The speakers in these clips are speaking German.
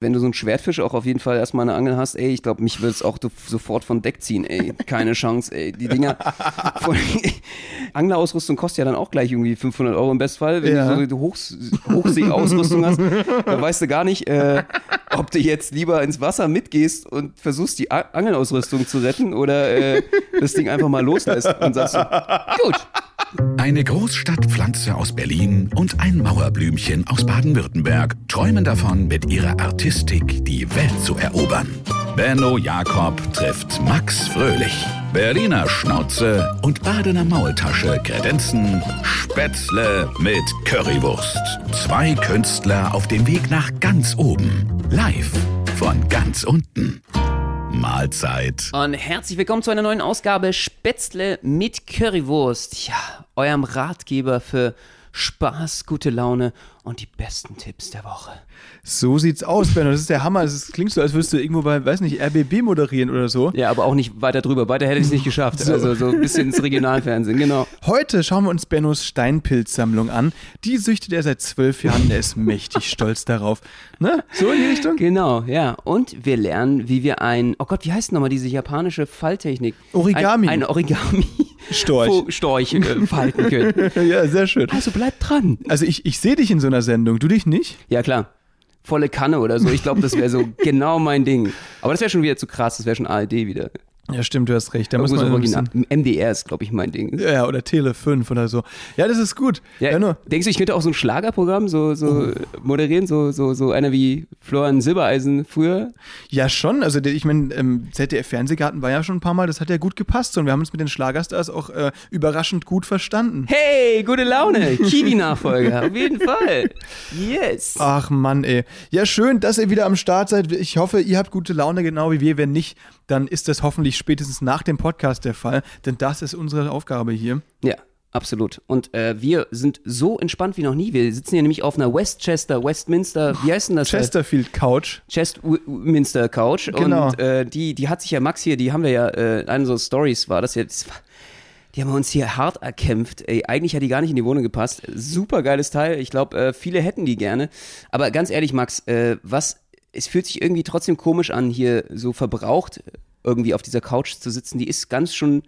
wenn du so einen Schwertfisch auch auf jeden Fall erstmal eine Angel hast, ey, ich glaube, mich würde es auch sofort von Deck ziehen, ey. Keine Chance, ey. Die Dinger. Von, Anglerausrüstung kostet ja dann auch gleich irgendwie 500 Euro im Bestfall. Wenn ja. du so Hochs Hochseeausrüstung hast, dann weißt du gar nicht, äh, ob du jetzt lieber ins Wasser mitgehst und versuchst, die Angelausrüstung zu retten oder äh, das Ding einfach mal loslässt und sagst, gut, eine Großstadtpflanze aus Berlin und ein Mauerblümchen aus Baden-Württemberg träumen davon, mit ihrer Artistik die Welt zu erobern. Benno Jakob trifft Max Fröhlich. Berliner Schnauze und Badener Maultasche kredenzen Spätzle mit Currywurst. Zwei Künstler auf dem Weg nach ganz oben. Live von ganz unten. Mahlzeit. Und herzlich willkommen zu einer neuen Ausgabe Spätzle mit Currywurst. Ja, eurem Ratgeber für Spaß, gute Laune und die besten Tipps der Woche. So sieht's aus, Benno. Das ist der Hammer. Das klingt so, als würdest du irgendwo bei, weiß nicht, RBB moderieren oder so. Ja, aber auch nicht weiter drüber. Weiter hätte ich es nicht geschafft. So. Also so ein bisschen ins Regionalfernsehen, genau. Heute schauen wir uns Bennos Steinpilzsammlung an. Die süchtet er seit zwölf Jahren. Er ist mächtig stolz darauf. Ne? So in die Richtung? Genau, ja. Und wir lernen, wie wir ein, oh Gott, wie heißt nochmal diese japanische Falltechnik? Origami. Ein, ein Origami. Storch. Storch äh, falten können. ja, sehr schön. Also bleib dran. Also ich, ich sehe dich in so einer Sendung, du dich nicht? Ja, klar. Volle Kanne oder so. Ich glaube, das wäre so genau mein Ding. Aber das wäre schon wieder zu krass, das wäre schon ARD wieder. Ja, stimmt, du hast recht. Da muss man so MDR ist, glaube ich, mein Ding. Ja, oder Tele 5 oder so. Ja, das ist gut. Ja, ja, denkst du, ich könnte auch so ein Schlagerprogramm so, so oh. moderieren, so, so, so einer wie Florian Silbereisen früher? Ja, schon. Also ich meine, ähm, ZDF-Fernsehgarten war ja schon ein paar Mal, das hat ja gut gepasst und wir haben uns mit den Schlagerstars auch äh, überraschend gut verstanden. Hey, gute Laune. Kiwi-Nachfolger, auf jeden Fall. Yes. Ach Mann, ey. Ja, schön, dass ihr wieder am Start seid. Ich hoffe, ihr habt gute Laune, genau wie wir. Wenn nicht, dann ist das hoffentlich spätestens nach dem Podcast der Fall, denn das ist unsere Aufgabe hier. Ja, Absolut. Und äh, wir sind so entspannt wie noch nie. Wir sitzen hier nämlich auf einer Westchester, Westminster, wie heißt denn das? Chesterfield Couch. Chestminster Couch. Genau. Und äh, die, die hat sich ja Max hier, die haben wir ja, äh, eine so Stories war das jetzt. Die haben uns hier hart erkämpft. Ey, eigentlich hat die gar nicht in die Wohnung gepasst. Super geiles Teil. Ich glaube, äh, viele hätten die gerne. Aber ganz ehrlich, Max, äh, was es fühlt sich irgendwie trotzdem komisch an, hier so verbraucht irgendwie auf dieser Couch zu sitzen. Die ist ganz schon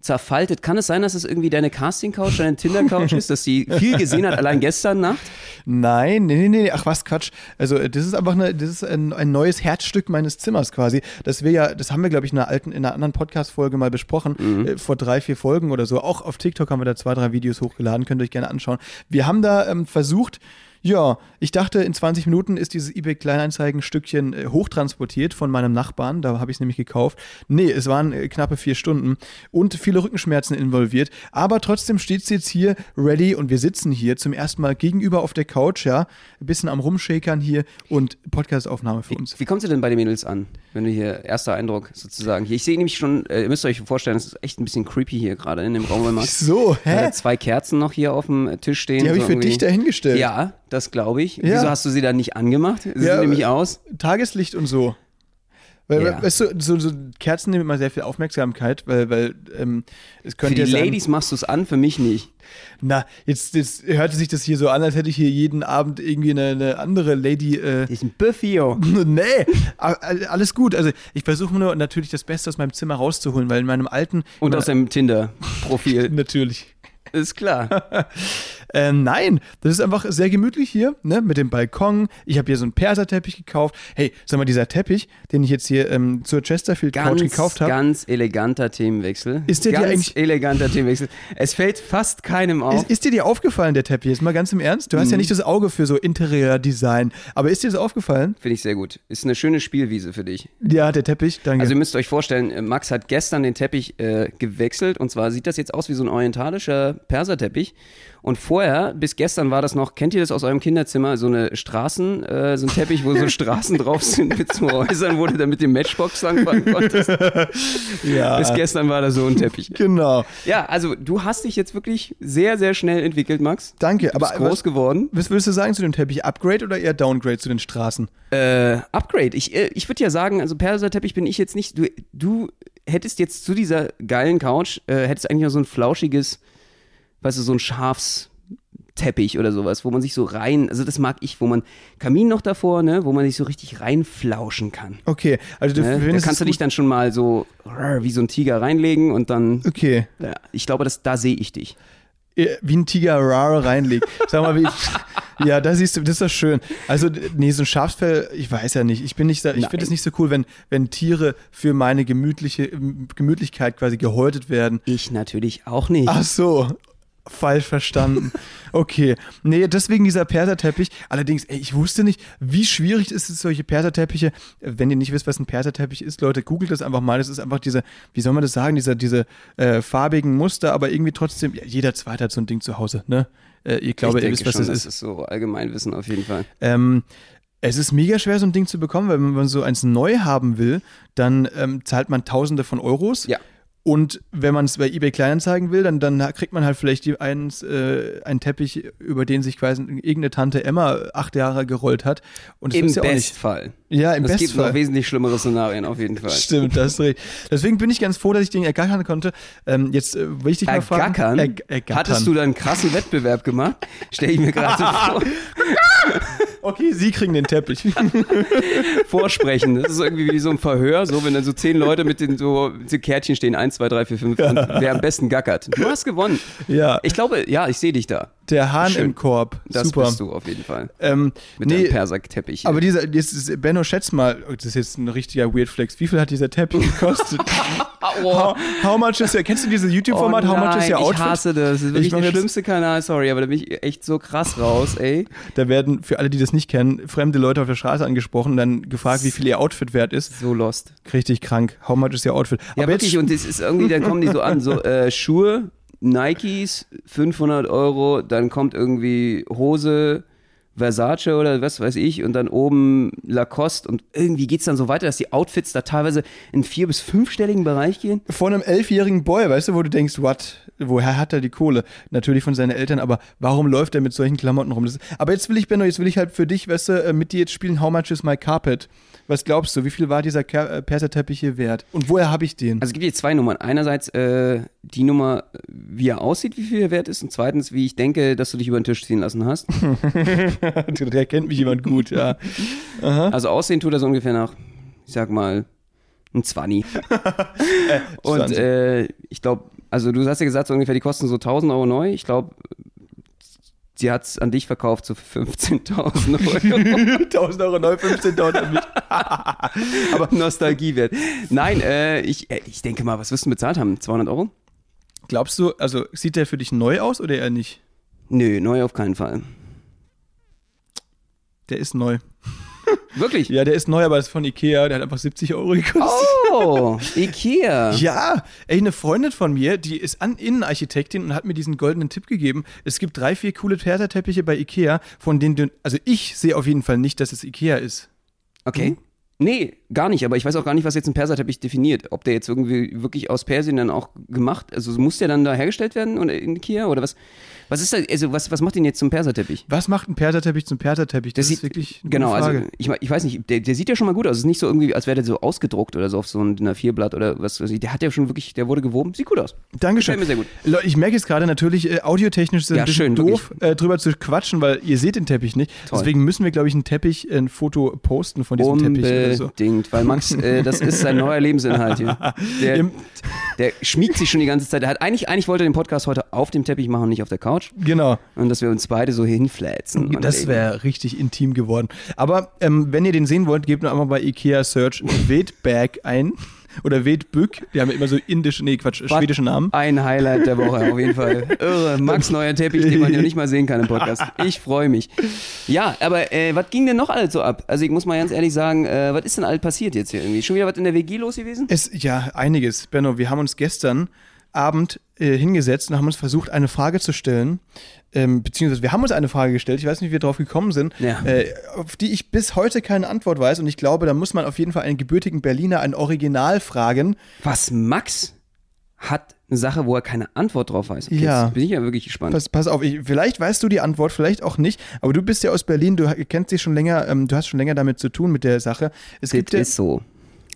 zerfaltet. Kann es sein, dass es irgendwie deine Casting-Couch, deine Tinder-Couch ist, dass sie viel gesehen hat, allein gestern Nacht? Nein, nee, nee, nee, ach was, Quatsch. Also das ist einfach eine, das ist ein, ein neues Herzstück meines Zimmers quasi. Das wir ja, das haben wir, glaube ich, in einer alten, in einer anderen Podcast-Folge mal besprochen, mhm. äh, vor drei, vier Folgen oder so. Auch auf TikTok haben wir da zwei, drei Videos hochgeladen, könnt ihr euch gerne anschauen. Wir haben da ähm, versucht, ja, ich dachte, in 20 Minuten ist dieses eBay Kleinanzeigen-Stückchen äh, hochtransportiert von meinem Nachbarn. Da habe ich es nämlich gekauft. Nee, es waren äh, knappe vier Stunden und viele Rückenschmerzen involviert. Aber trotzdem steht es jetzt hier ready und wir sitzen hier zum ersten Mal gegenüber auf der Couch, ja. Ein bisschen am Rumshakern hier und Podcastaufnahme für uns. Wie, wie kommst du denn bei den Mädels an, wenn du hier, erster Eindruck sozusagen hier? Ich sehe nämlich schon, äh, ihr müsst euch vorstellen, es ist echt ein bisschen creepy hier gerade in dem Raum. So, hä? Zwei Kerzen noch hier auf dem Tisch stehen. Die habe so ich für irgendwie. dich dahingestellt. Ja, das glaube ich. Ja. Wieso hast du sie dann nicht angemacht? Sie ja, nämlich aus. Tageslicht und so. Weil, ja. weißt du, so, so, Kerzen nehmen immer sehr viel Aufmerksamkeit, weil, weil ähm, es könnte Für die ja Ladies sein, machst du es an, für mich nicht. Na, jetzt, jetzt hörte sich das hier so an, als hätte ich hier jeden Abend irgendwie eine, eine andere Lady. Äh, die ist ein Buffio. nee, alles gut. Also ich versuche nur natürlich das Beste aus meinem Zimmer rauszuholen, weil in meinem alten. Und aus deinem Tinder-Profil. natürlich. Ist klar. Äh, nein, das ist einfach sehr gemütlich hier, ne, mit dem Balkon. Ich habe hier so einen Perserteppich gekauft. Hey, sag mal, dieser Teppich, den ich jetzt hier ähm, zur Chesterfield Couch gekauft habe. Ganz eleganter Themenwechsel. Ist der ganz dir eigentlich eleganter Themenwechsel. Es fällt fast keinem auf. Ist, ist dir dir aufgefallen, der Teppich? Ist mal ganz im Ernst. Du hast ja mhm. nicht das Auge für so Interior-Design. Aber ist dir das aufgefallen? Finde ich sehr gut. Ist eine schöne Spielwiese für dich. Ja, der Teppich, danke. Also ihr müsst euch vorstellen, äh, Max hat gestern den Teppich äh, gewechselt. Und zwar sieht das jetzt aus wie so ein orientalischer Perserteppich. Und vorher, bis gestern war das noch, kennt ihr das aus eurem Kinderzimmer, so eine Straßen, äh, so ein Teppich, wo so Straßen drauf sind mit so Häusern, wo du dann mit dem Matchbox langfahren konntest. ja. Bis gestern war da so ein Teppich. Genau. Ja, also du hast dich jetzt wirklich sehr, sehr schnell entwickelt, Max. Danke, du bist aber groß was, geworden. Was würdest du sagen zu dem Teppich? Upgrade oder eher Downgrade zu den Straßen? Äh, Upgrade. Ich, äh, ich würde ja sagen, also Perserteppich bin ich jetzt nicht. Du, du hättest jetzt zu dieser geilen Couch, äh, hättest eigentlich noch so ein flauschiges weißt du, so ein Schafs. Teppich oder sowas, wo man sich so rein, also das mag ich, wo man Kamin noch davor, ne, wo man sich so richtig reinflauschen kann. Okay, also du ne? Da kannst du dich dann schon mal so wie so ein Tiger reinlegen und dann. Okay. Ja, ich glaube, das, da sehe ich dich. Wie ein Tiger rar reinlegt. Sag mal, wie. Ja, da siehst du, das ist doch schön. Also, nee, so ein Schafsfell, ich weiß ja nicht. Ich bin nicht, ich finde es nicht so cool, wenn, wenn Tiere für meine gemütliche Gemütlichkeit quasi gehäutet werden. Ich natürlich auch nicht. Ach so falsch verstanden. Okay. Nee, deswegen dieser Perserteppich. Allerdings, ey, ich wusste nicht, wie schwierig ist es, solche Perserteppiche. Wenn ihr nicht wisst, was ein Perserteppich ist, Leute, googelt das einfach mal. Das ist einfach diese, wie soll man das sagen, diese, diese äh, farbigen Muster, aber irgendwie trotzdem, ja, jeder Zweite hat so ein Ding zu Hause, ne? Äh, ich glaube, ich ihr wisst, was schon, das ist. Das ist so Allgemeinwissen auf jeden Fall. Ähm, es ist mega schwer, so ein Ding zu bekommen, weil wenn man so eins neu haben will, dann ähm, zahlt man Tausende von Euros. Ja. Und wenn man es bei eBay Kleinanzeigen will, dann, dann kriegt man halt vielleicht eins, äh, einen Teppich, über den sich quasi irgendeine Tante Emma acht Jahre gerollt hat. Und Im ja Bestfall. Ja, im Bestfall. Es gibt noch wesentlich schlimmere Szenarien auf jeden Fall. Stimmt, das ist richtig. Deswegen bin ich ganz froh, dass ich den ergackern konnte. Ähm, jetzt äh, will ich dich mal fragen. Er, ergackern? Hattest du da einen krassen Wettbewerb gemacht? Stell ich mir gerade so vor. Okay, Sie kriegen den Teppich. Vorsprechen. Das ist irgendwie wie so ein Verhör, so wenn dann so zehn Leute mit den so, so Kärtchen stehen, eins, zwei, drei, vier, fünf, und wer am besten gackert. Du hast gewonnen. Ja. Ich glaube, ja, ich sehe dich da. Der Hahn Schön. im Korb. Das Super. bist du auf jeden Fall. Ähm, Mit nee, dem Perserteppich. Aber dieser, jetzt, Benno, schätz mal, oh, das ist jetzt ein richtiger Weird Flex. Wie viel hat dieser Teppich gekostet? oh. how, how, much is, kennst du dieses YouTube-Format? Oh how much is your outfit? Ich hasse das. Das ist wirklich der schlimmste Kanal, sorry, aber da bin ich echt so krass raus, ey. Da werden, für alle, die das nicht kennen, fremde Leute auf der Straße angesprochen, dann gefragt, wie viel ihr Outfit wert ist. So lost. Richtig krank. How much is your outfit? Ja, aber wirklich, und das ist irgendwie, dann kommen die so an, so äh, Schuhe, Nikes 500 Euro, dann kommt irgendwie Hose Versace oder was weiß ich und dann oben Lacoste und irgendwie geht es dann so weiter, dass die Outfits da teilweise in vier- bis fünfstelligen Bereich gehen. Von einem elfjährigen Boy, weißt du, wo du denkst, what, woher hat er die Kohle? Natürlich von seinen Eltern, aber warum läuft er mit solchen Klamotten rum? Das, aber jetzt will ich, Benno, jetzt will ich halt für dich, weißt du, äh, mit dir jetzt spielen How Much is My Carpet? Was glaubst du, wie viel war dieser äh, Perserteppich hier wert? Und woher habe ich den? Also es gibt hier zwei Nummern. Einerseits äh, die Nummer, wie er aussieht, wie viel er wert ist. Und zweitens, wie ich denke, dass du dich über den Tisch ziehen lassen hast. Der kennt mich jemand gut, ja. Aha. Also aussehen tut er so ungefähr nach, ich sag mal, ein Zwanni. und äh, ich glaube, also du hast ja gesagt, so ungefähr die kosten so 1000 Euro neu. Ich glaube, sie hat es an dich verkauft so für 15.000 Euro. 1000 Euro neu, 15.000 an mich. Aber Nostalgiewert. Nein, äh, ich, äh, ich denke mal, was wirst du bezahlt haben? 200 Euro? Glaubst du, also sieht der für dich neu aus oder eher nicht? Nö, neu auf keinen Fall. Der ist neu. Wirklich? Ja, der ist neu, aber ist von Ikea. Der hat einfach 70 Euro gekostet. Oh, Ikea. ja, ey, eine Freundin von mir, die ist an Innenarchitektin und hat mir diesen goldenen Tipp gegeben. Es gibt drei, vier coole Perserteppiche bei Ikea, von denen du, also ich sehe auf jeden Fall nicht, dass es Ikea ist. Okay. Mhm. Nee, gar nicht, aber ich weiß auch gar nicht, was jetzt ein Perserteppich definiert. Ob der jetzt irgendwie wirklich aus Persien dann auch gemacht, also muss der dann da hergestellt werden in Ikea oder was? Was ist da, also was, was macht den jetzt zum Perserteppich? Was macht ein Perserteppich zum Perserteppich? Das, das ist wirklich eine Genau, also Frage. also ich, ich weiß nicht, der, der sieht ja schon mal gut aus. Es ist nicht so irgendwie, als wäre der so ausgedruckt oder so auf so ein DIN A4-Blatt oder was weiß ich. Der hat ja schon wirklich, der wurde gewoben, sieht gut aus. Dankeschön. mir sehr gut. Ich merke jetzt gerade natürlich, äh, audiotechnisch ist es ja, ein bisschen schön, doof, äh, drüber zu quatschen, weil ihr seht den Teppich nicht. Toll. Deswegen müssen wir, glaube ich, einen Teppich, ein Foto posten von diesem Unbedingt, Teppich oder so. Unbedingt, weil Max, äh, das ist sein neuer Lebensinhalt hier. Der, der schmiegt sich schon die ganze Zeit. Der hat eigentlich, eigentlich wollte er den Podcast heute auf dem Teppich machen, nicht auf der Couch. Genau. Und dass wir uns beide so hinflätzen. Das wäre richtig intim geworden. Aber ähm, wenn ihr den sehen wollt, gebt nur einmal bei Ikea Search Wetbag ein. Oder Wetbück, die haben immer so indische, nee, Quatsch, Was schwedische Namen. Ein Highlight der Woche, auf jeden Fall. Irre. Max neuer Teppich, den man ja nicht mal sehen kann im Podcast. Ich freue mich. Ja, aber äh, was ging denn noch alles so ab? Also ich muss mal ganz ehrlich sagen, äh, was ist denn alles passiert jetzt hier irgendwie? Schon wieder was in der WG los gewesen? Es, ja, einiges. Benno, wir haben uns gestern Abend äh, hingesetzt und haben uns versucht, eine Frage zu stellen. Ähm, beziehungsweise wir haben uns eine Frage gestellt, ich weiß nicht, wie wir drauf gekommen sind, ja. äh, auf die ich bis heute keine Antwort weiß. Und ich glaube, da muss man auf jeden Fall einen gebürtigen Berliner ein Original fragen. Was Max hat eine Sache, wo er keine Antwort drauf weiß. Okay, ja. bin ich ja wirklich gespannt. Pass, pass auf, ich, vielleicht weißt du die Antwort, vielleicht auch nicht, aber du bist ja aus Berlin, du kennst dich schon länger, ähm, du hast schon länger damit zu tun mit der Sache. Es das gibt ist so.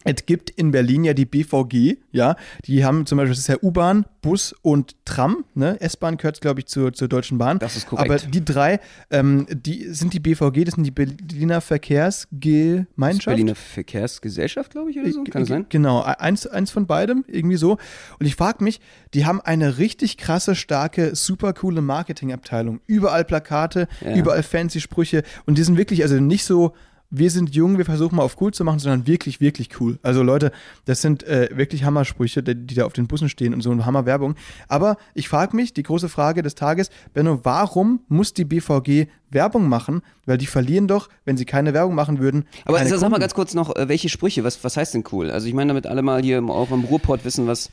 Es gibt in Berlin ja die BVG, ja, die haben zum Beispiel, das ist ja U-Bahn, Bus und Tram, ne? S-Bahn gehört, glaube ich, zur, zur Deutschen Bahn. Das ist korrekt. Aber die drei, ähm, die sind die BVG, das sind die Berliner Verkehrsgemeinschaft. Berliner Verkehrsgesellschaft, glaube ich, oder so, kann das sein? Genau, eins, eins von beidem, irgendwie so. Und ich frage mich, die haben eine richtig krasse, starke, super coole Marketingabteilung. Überall Plakate, ja. überall fancy Sprüche und die sind wirklich, also nicht so wir sind jung, wir versuchen mal auf cool zu machen, sondern wirklich, wirklich cool. Also Leute, das sind äh, wirklich Hammersprüche, die, die, da auf den Bussen stehen und so eine Hammerwerbung. Aber ich frage mich, die große Frage des Tages, Benno, warum muss die BVG Werbung machen? Weil die verlieren doch, wenn sie keine Werbung machen würden. Aber sag Kunden. mal ganz kurz noch, äh, welche Sprüche, was, was heißt denn cool? Also ich meine, damit alle mal hier auch im Ruhrpott wissen, was,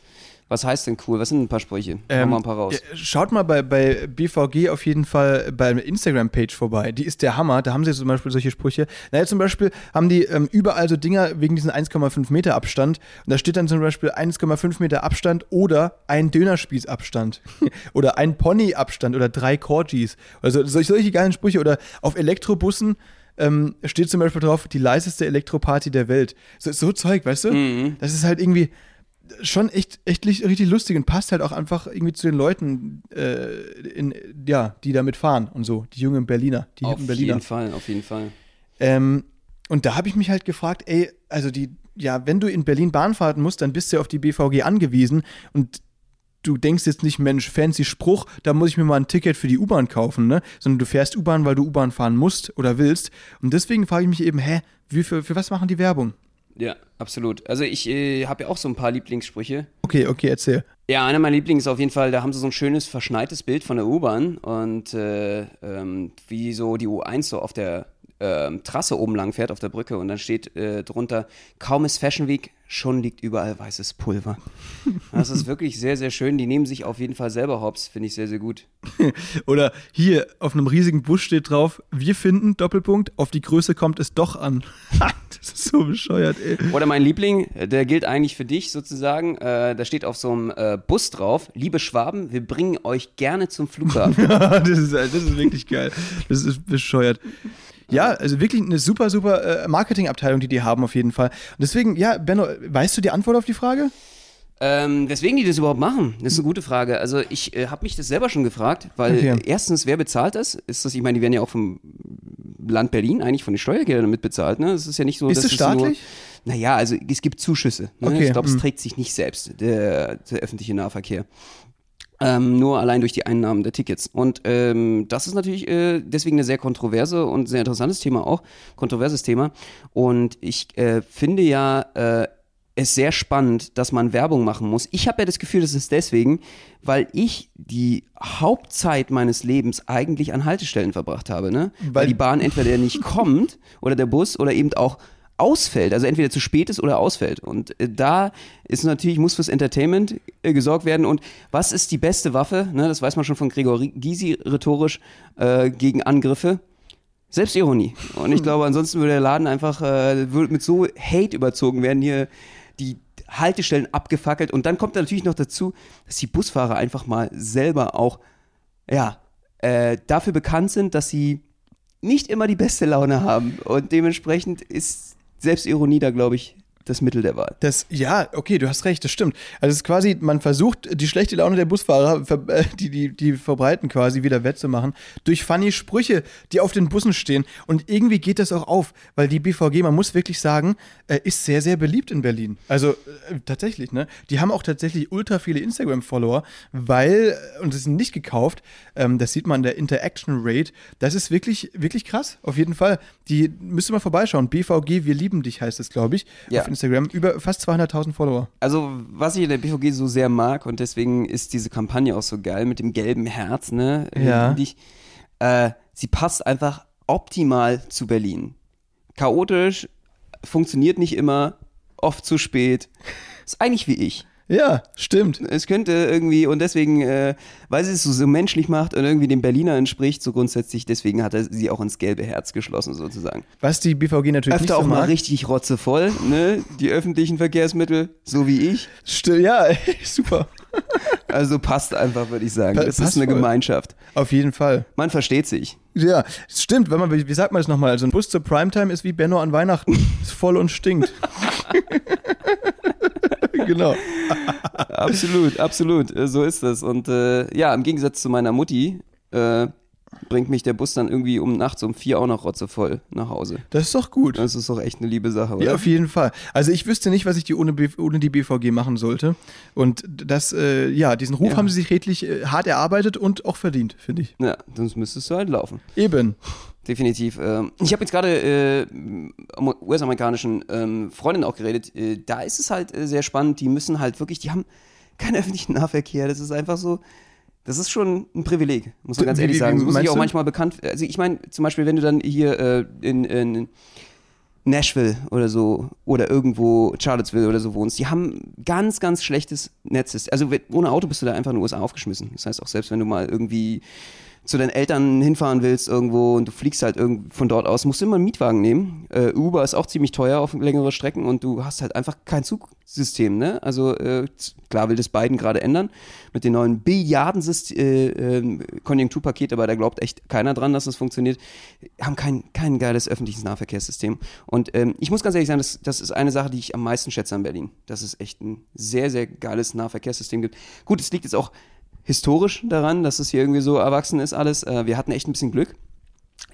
was heißt denn cool? Was sind ein paar Sprüche? Ähm, mal ein paar raus. Schaut mal bei, bei BVG auf jeden Fall bei der Instagram-Page vorbei. Die ist der Hammer. Da haben sie zum Beispiel solche Sprüche. Naja, zum Beispiel haben die ähm, überall so Dinger wegen diesen 1,5 Meter Abstand. Und da steht dann zum Beispiel 1,5 Meter Abstand oder ein Dönerspieß-Abstand. oder ein Pony-Abstand oder drei Corgis. Also solche, solche geilen Sprüche. Oder auf Elektrobussen ähm, steht zum Beispiel drauf, die leiseste Elektroparty der Welt. So, so Zeug, weißt du? Mhm. Das ist halt irgendwie, schon echt, echt richtig lustig und passt halt auch einfach irgendwie zu den Leuten, äh, in, ja, die damit fahren und so, die jungen Berliner, die auf Berliner. Auf jeden Fall, auf jeden Fall. Ähm, und da habe ich mich halt gefragt, ey, also die, ja, wenn du in Berlin Bahn fahren musst, dann bist du ja auf die BVG angewiesen und du denkst jetzt nicht, Mensch, fancy Spruch, da muss ich mir mal ein Ticket für die U-Bahn kaufen, ne? Sondern du fährst U-Bahn, weil du U-Bahn fahren musst oder willst. Und deswegen frage ich mich eben, hä, wie für, für was machen die Werbung? Ja, absolut. Also ich äh, habe ja auch so ein paar Lieblingssprüche. Okay, okay, erzähl. Ja, einer meiner Lieblings ist auf jeden Fall, da haben sie so ein schönes verschneites Bild von der U-Bahn und äh, ähm, wie so die U1 so auf der ähm, Trasse oben lang fährt, auf der Brücke und dann steht äh, drunter, kaum ist Fashion Week, schon liegt überall weißes Pulver. Das ist wirklich sehr, sehr schön. Die nehmen sich auf jeden Fall selber hops, finde ich sehr, sehr gut. Oder hier auf einem riesigen Bus steht drauf, wir finden, Doppelpunkt, auf die Größe kommt es doch an. das ist so bescheuert, ey. Oder mein Liebling, der gilt eigentlich für dich sozusagen. Äh, da steht auf so einem äh, Bus drauf, liebe Schwaben, wir bringen euch gerne zum Flughafen. das, ist, das ist wirklich geil. Das ist bescheuert. Ja, also wirklich eine super, super äh, Marketingabteilung, die die haben auf jeden Fall. Und deswegen, ja, Benno, weißt du die Antwort auf die Frage? Ähm, weswegen die das überhaupt machen, das ist eine gute Frage. Also ich äh, habe mich das selber schon gefragt, weil okay. erstens, wer bezahlt das? Ist das, ich meine, die werden ja auch vom Land Berlin eigentlich von den Steuergeldern mitbezahlt, ne? Es ist ja nicht so, ist dass es staatlich? Nur, naja, also es gibt Zuschüsse. Ne? Okay. Ich glaube, es hm. trägt sich nicht selbst, der, der öffentliche Nahverkehr. Ähm, nur allein durch die Einnahmen der Tickets. Und ähm, das ist natürlich äh, deswegen eine sehr kontroverse und sehr interessantes Thema auch, kontroverses Thema. Und ich äh, finde ja äh, es sehr spannend, dass man Werbung machen muss. Ich habe ja das Gefühl, das ist deswegen, weil ich die Hauptzeit meines Lebens eigentlich an Haltestellen verbracht habe, ne? Weil, weil die Bahn entweder nicht kommt oder der Bus oder eben auch ausfällt, also entweder zu spät ist oder ausfällt. Und äh, da ist natürlich, muss fürs Entertainment äh, gesorgt werden. Und was ist die beste Waffe? Ne, das weiß man schon von Gregor Gysi rhetorisch äh, gegen Angriffe. Selbstironie. Und ich glaube, ansonsten würde der Laden einfach äh, würde mit so Hate überzogen werden, hier die Haltestellen abgefackelt. Und dann kommt da natürlich noch dazu, dass die Busfahrer einfach mal selber auch, ja, äh, dafür bekannt sind, dass sie nicht immer die beste Laune haben. Und dementsprechend ist Selbstironie da, glaube ich, das Mittel der Wahl. Das, ja, okay, du hast recht, das stimmt. Also es ist quasi, man versucht, die schlechte Laune der Busfahrer, äh, die, die, die verbreiten quasi, wieder wettzumachen, durch funny Sprüche, die auf den Bussen stehen. Und irgendwie geht das auch auf, weil die BVG, man muss wirklich sagen, äh, ist sehr, sehr beliebt in Berlin. Also äh, tatsächlich, ne? Die haben auch tatsächlich ultra viele Instagram-Follower, weil, und das sind nicht gekauft, ähm, das sieht man in der Interaction Rate, das ist wirklich, wirklich krass, auf jeden Fall. Die müsste mal vorbeischauen. BVG, wir lieben dich heißt es, glaube ich. Ja. Auf Instagram über fast 200.000 Follower. Also, was ich in der BVG so sehr mag und deswegen ist diese Kampagne auch so geil mit dem gelben Herz, ne? Ja. Ich, äh, sie passt einfach optimal zu Berlin. Chaotisch, funktioniert nicht immer, oft zu spät. Ist eigentlich wie ich. Ja, stimmt. Es könnte irgendwie, und deswegen, äh, weil sie es so, so menschlich macht und irgendwie dem Berliner entspricht, so grundsätzlich, deswegen hat er sie auch ins gelbe Herz geschlossen, sozusagen. Was die BVG natürlich Öfter nicht so auch mag. mal richtig rotzevoll, ne? Die öffentlichen Verkehrsmittel, so wie ich. Stimmt, ja, super. Also passt einfach, würde ich sagen. Das ist eine voll. Gemeinschaft. Auf jeden Fall. Man versteht sich. Ja, stimmt. Wenn man, wie sagt man das nochmal? Also ein Bus zur Primetime ist wie Benno an Weihnachten. ist voll und stinkt. genau. absolut, absolut. Äh, so ist das. Und äh, ja, im Gegensatz zu meiner Mutti, äh, bringt mich der Bus dann irgendwie um nachts um vier auch noch rotzevoll nach Hause. Das ist doch gut. Das ist doch echt eine liebe Sache, oder? Ja, auf jeden Fall. Also ich wüsste nicht, was ich die ohne, ohne die BVG machen sollte. Und das, äh, ja, diesen Ruf ja. haben sie sich redlich äh, hart erarbeitet und auch verdient, finde ich. Ja, sonst müsstest du halt laufen. Eben. Definitiv. Ähm, ich habe jetzt gerade äh, US-amerikanischen ähm, Freundinnen auch geredet. Äh, da ist es halt äh, sehr spannend. Die müssen halt wirklich, die haben keinen öffentlichen Nahverkehr. Das ist einfach so, das ist schon ein Privileg, muss man ganz ehrlich sagen. Das muss ich auch manchmal bekannt. Also ich meine, zum Beispiel, wenn du dann hier äh, in, in Nashville oder so oder irgendwo Charlottesville oder so wohnst, die haben ganz, ganz schlechtes Netz. Also ohne Auto bist du da einfach in den USA aufgeschmissen. Das heißt auch selbst wenn du mal irgendwie zu deinen Eltern hinfahren willst irgendwo und du fliegst halt von dort aus, musst du immer einen Mietwagen nehmen. Äh, Uber ist auch ziemlich teuer auf längere Strecken und du hast halt einfach kein Zugsystem. Ne? Also äh, klar will das Biden gerade ändern mit den neuen Billiarden äh, äh, Konjunkturpaket, aber da glaubt echt keiner dran, dass das funktioniert. Haben kein, kein geiles öffentliches Nahverkehrssystem. Und ähm, ich muss ganz ehrlich sagen, das, das ist eine Sache, die ich am meisten schätze an Berlin. Dass es echt ein sehr, sehr geiles Nahverkehrssystem gibt. Gut, es liegt jetzt auch historisch daran, dass es hier irgendwie so erwachsen ist alles. Äh, wir hatten echt ein bisschen Glück.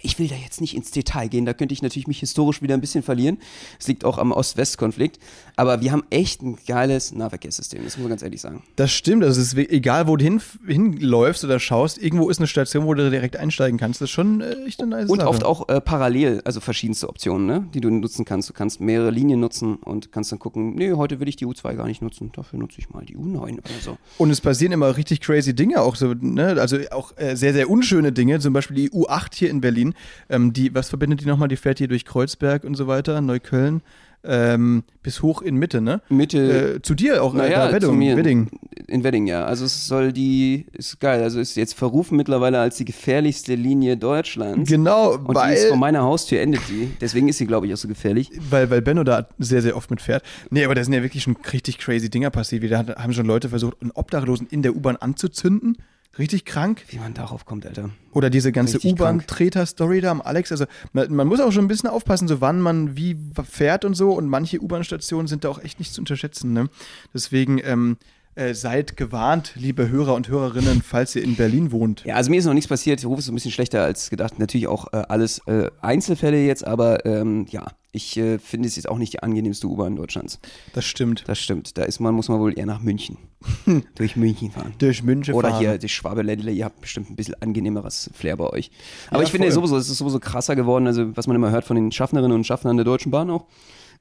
Ich will da jetzt nicht ins Detail gehen, da könnte ich natürlich mich historisch wieder ein bisschen verlieren. Es liegt auch am Ost-West-Konflikt. Aber wir haben echt ein geiles Nahverkehrssystem, das muss man ganz ehrlich sagen. Das stimmt, also es ist egal, wo du hin, hinläufst oder schaust, irgendwo ist eine Station, wo du direkt einsteigen kannst. Das ist schon äh, echt eine nice Und Sache. oft auch äh, parallel, also verschiedenste Optionen, ne, die du nutzen kannst. Du kannst mehrere Linien nutzen und kannst dann gucken, nee, heute will ich die U2 gar nicht nutzen, dafür nutze ich mal die U9 oder so. Und es passieren immer richtig crazy Dinge auch so, ne? also auch äh, sehr, sehr unschöne Dinge, zum Beispiel die U8 hier in Berlin, ähm, die, was verbindet die nochmal? Die fährt hier durch Kreuzberg und so weiter, Neukölln ähm, bis hoch in Mitte, ne? Mitte. Äh, zu dir auch, naja, äh, Wedding, mir, Wedding. In Wedding, ja. Also es soll die, ist geil, also ist jetzt verrufen mittlerweile als die gefährlichste Linie Deutschlands. Genau, und weil. Die ist vor meiner Haustür endet die. Deswegen ist sie, glaube ich, auch so gefährlich. Weil, weil Benno da sehr, sehr oft mitfährt. Nee, aber da sind ja wirklich schon richtig crazy Dinger passiert. Da haben schon Leute versucht, einen Obdachlosen in der U-Bahn anzuzünden. Richtig krank. Wie man darauf kommt, Alter. Oder diese ganze U-Bahn-Treter-Story da am Alex. Also man, man, muss auch schon ein bisschen aufpassen, so wann man wie fährt und so. Und manche U-Bahn-Stationen sind da auch echt nicht zu unterschätzen. Ne? Deswegen ähm, äh, seid gewarnt, liebe Hörer und Hörerinnen, falls ihr in Berlin wohnt. Ja, also mir ist noch nichts passiert. Der Ruf ist ein bisschen schlechter als gedacht. Natürlich auch äh, alles äh, Einzelfälle jetzt, aber ähm, ja, ich äh, finde es jetzt auch nicht die angenehmste U-Bahn Deutschlands. Das stimmt. Das stimmt. Da ist man, muss man wohl eher nach München. Durch München fahren. Durch München Oder fahren. hier das Schwabeländle, ihr habt bestimmt ein bisschen angenehmeres Flair bei euch. Aber ja, ich finde sowieso, es ist sowieso krasser geworden, also was man immer hört von den Schaffnerinnen und Schaffnern der Deutschen Bahn auch.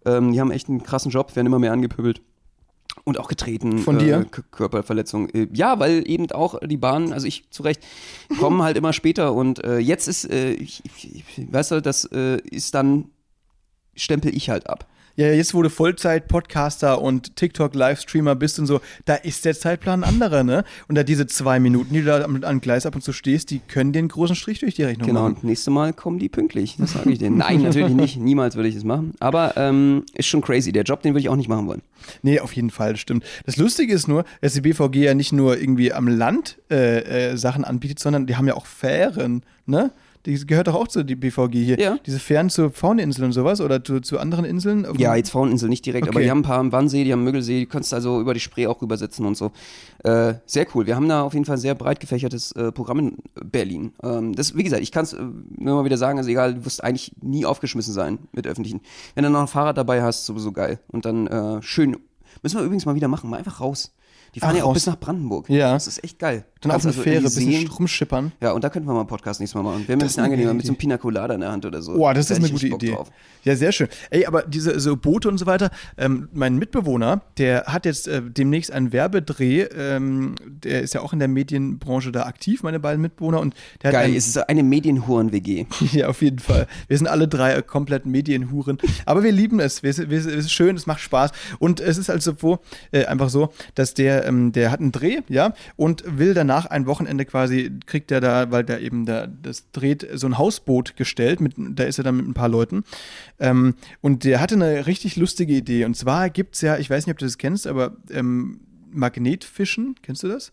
Ähm, die haben echt einen krassen Job, werden immer mehr angepöbelt. Und auch getreten. Von dir? Äh, Körperverletzung. Äh, ja, weil eben auch die Bahnen, also ich zu Recht, kommen halt immer später. Und äh, jetzt ist, äh, ich, ich, weißt du, das äh, ist dann, stempel ich halt ab. Ja, jetzt wo du Vollzeit-Podcaster und TikTok-Livestreamer bist und so, da ist der Zeitplan ein anderer, ne? Und da diese zwei Minuten, die du da am, Gleis ab und zu stehst, die können den großen Strich durch die Rechnung genau, machen. Genau, und nächstes Mal kommen die pünktlich, das sage ich denen. Nein, natürlich nicht, niemals würde ich das machen. Aber ähm, ist schon crazy, der Job, den würde ich auch nicht machen wollen. Nee, auf jeden Fall, das stimmt. Das Lustige ist nur, dass die BVG ja nicht nur irgendwie am Land äh, äh, Sachen anbietet, sondern die haben ja auch Fähren, ne? Die gehört doch auch zu die BVG hier. Ja. Diese Fähren zur Fauninsel und sowas oder zu, zu anderen Inseln? Ja, jetzt Fauninsel nicht direkt, okay. aber die haben ein paar am Wannsee, die haben Mögelsee, die kannst also über die Spree auch rübersetzen und so. Äh, sehr cool. Wir haben da auf jeden Fall ein sehr breit gefächertes äh, Programm in Berlin. Ähm, das, wie gesagt, ich kann es äh, nur mal wieder sagen, also egal, du wirst eigentlich nie aufgeschmissen sein mit öffentlichen. Wenn du noch ein Fahrrad dabei hast, sowieso geil. Und dann äh, schön. Müssen wir übrigens mal wieder machen, mal einfach raus. Die fahren Ach, ja auch raus. bis nach Brandenburg. Ja. Das ist echt geil. Dann auf eine also Fähre, ein bisschen rumschippern. Ja, und da könnten wir mal einen Podcast nächstes Mal machen. Wäre mir ein bisschen angenehmer mit so einem Pina Colada in der Hand oder so. Boah, das ist eine gute Idee. Drauf. Ja, sehr schön. Ey, aber diese so Boote und so weiter, ähm, mein Mitbewohner, der hat jetzt äh, demnächst einen Werbedreh, ähm, der ist ja auch in der Medienbranche da aktiv, meine beiden Mitbewohner. Und der Geil, einen, es ist eine Medienhuren-WG. ja, auf jeden Fall. Wir sind alle drei äh, komplett Medienhuren. Aber wir lieben es. Es ist schön, es macht Spaß. Und es ist also so, äh, einfach so, dass der, ähm, der hat einen Dreh, ja, und will danach ein Wochenende quasi, kriegt er da, weil der eben da, das dreht, so ein Hausboot gestellt, mit, da ist er dann mit ein paar Leuten. Ähm, und der hatte eine richtig lustige Idee. Und zwar gibt es ja, ich weiß nicht, ob du das kennst, aber ähm, Magnetfischen, kennst du das?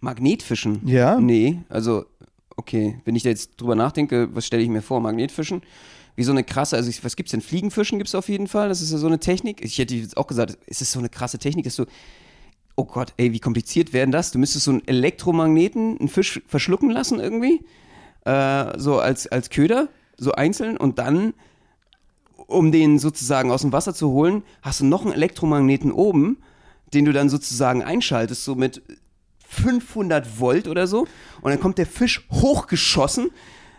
Magnetfischen? Ja. Nee, also, okay, wenn ich da jetzt drüber nachdenke, was stelle ich mir vor? Magnetfischen? wie so eine krasse, also ich, was gibt's denn? Fliegenfischen gibt's auf jeden Fall. Das ist ja so eine Technik. Ich hätte jetzt auch gesagt, es ist so eine krasse Technik, dass du, oh Gott, ey, wie kompliziert werden das? Du müsstest so einen Elektromagneten, einen Fisch verschlucken lassen irgendwie, äh, so als, als Köder, so einzeln und dann, um den sozusagen aus dem Wasser zu holen, hast du noch einen Elektromagneten oben, den du dann sozusagen einschaltest, so mit 500 Volt oder so. Und dann kommt der Fisch hochgeschossen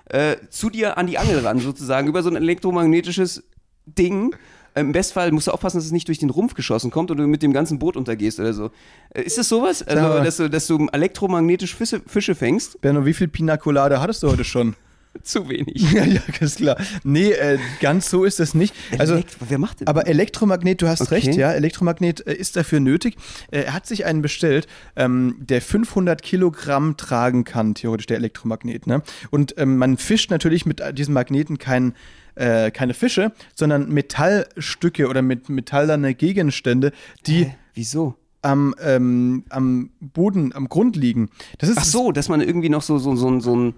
äh, zu dir an die Angel ran, sozusagen, über so ein elektromagnetisches Ding. Im Bestfall musst du aufpassen, dass es nicht durch den Rumpf geschossen kommt und du mit dem ganzen Boot untergehst oder so. Äh, ist das sowas? Also, dass du, dass du elektromagnetisch Fische, Fische fängst? Berno, wie viel Pinacolade hattest du heute schon? Zu wenig. Ja, ja, ist klar. Nee, äh, ganz so ist es nicht. Also, Elekt wer macht denn? Aber Elektromagnet, du hast Okay. recht, ja, Elektromagnet äh, ist dafür nötig. Äh, er hat sich einen bestellt, ähm, der 500 Kilogramm tragen kann, theoretisch der Elektromagnet. Ne? Und ähm, man fischt natürlich mit äh, diesen Magneten kein, äh, keine Fische, sondern Metallstücke oder mit metallerne Gegenstände, die Hä? Wieso? am, ähm, am Boden, am Grund liegen. Das ist Ach so, dass man irgendwie noch so, so, so, so ein,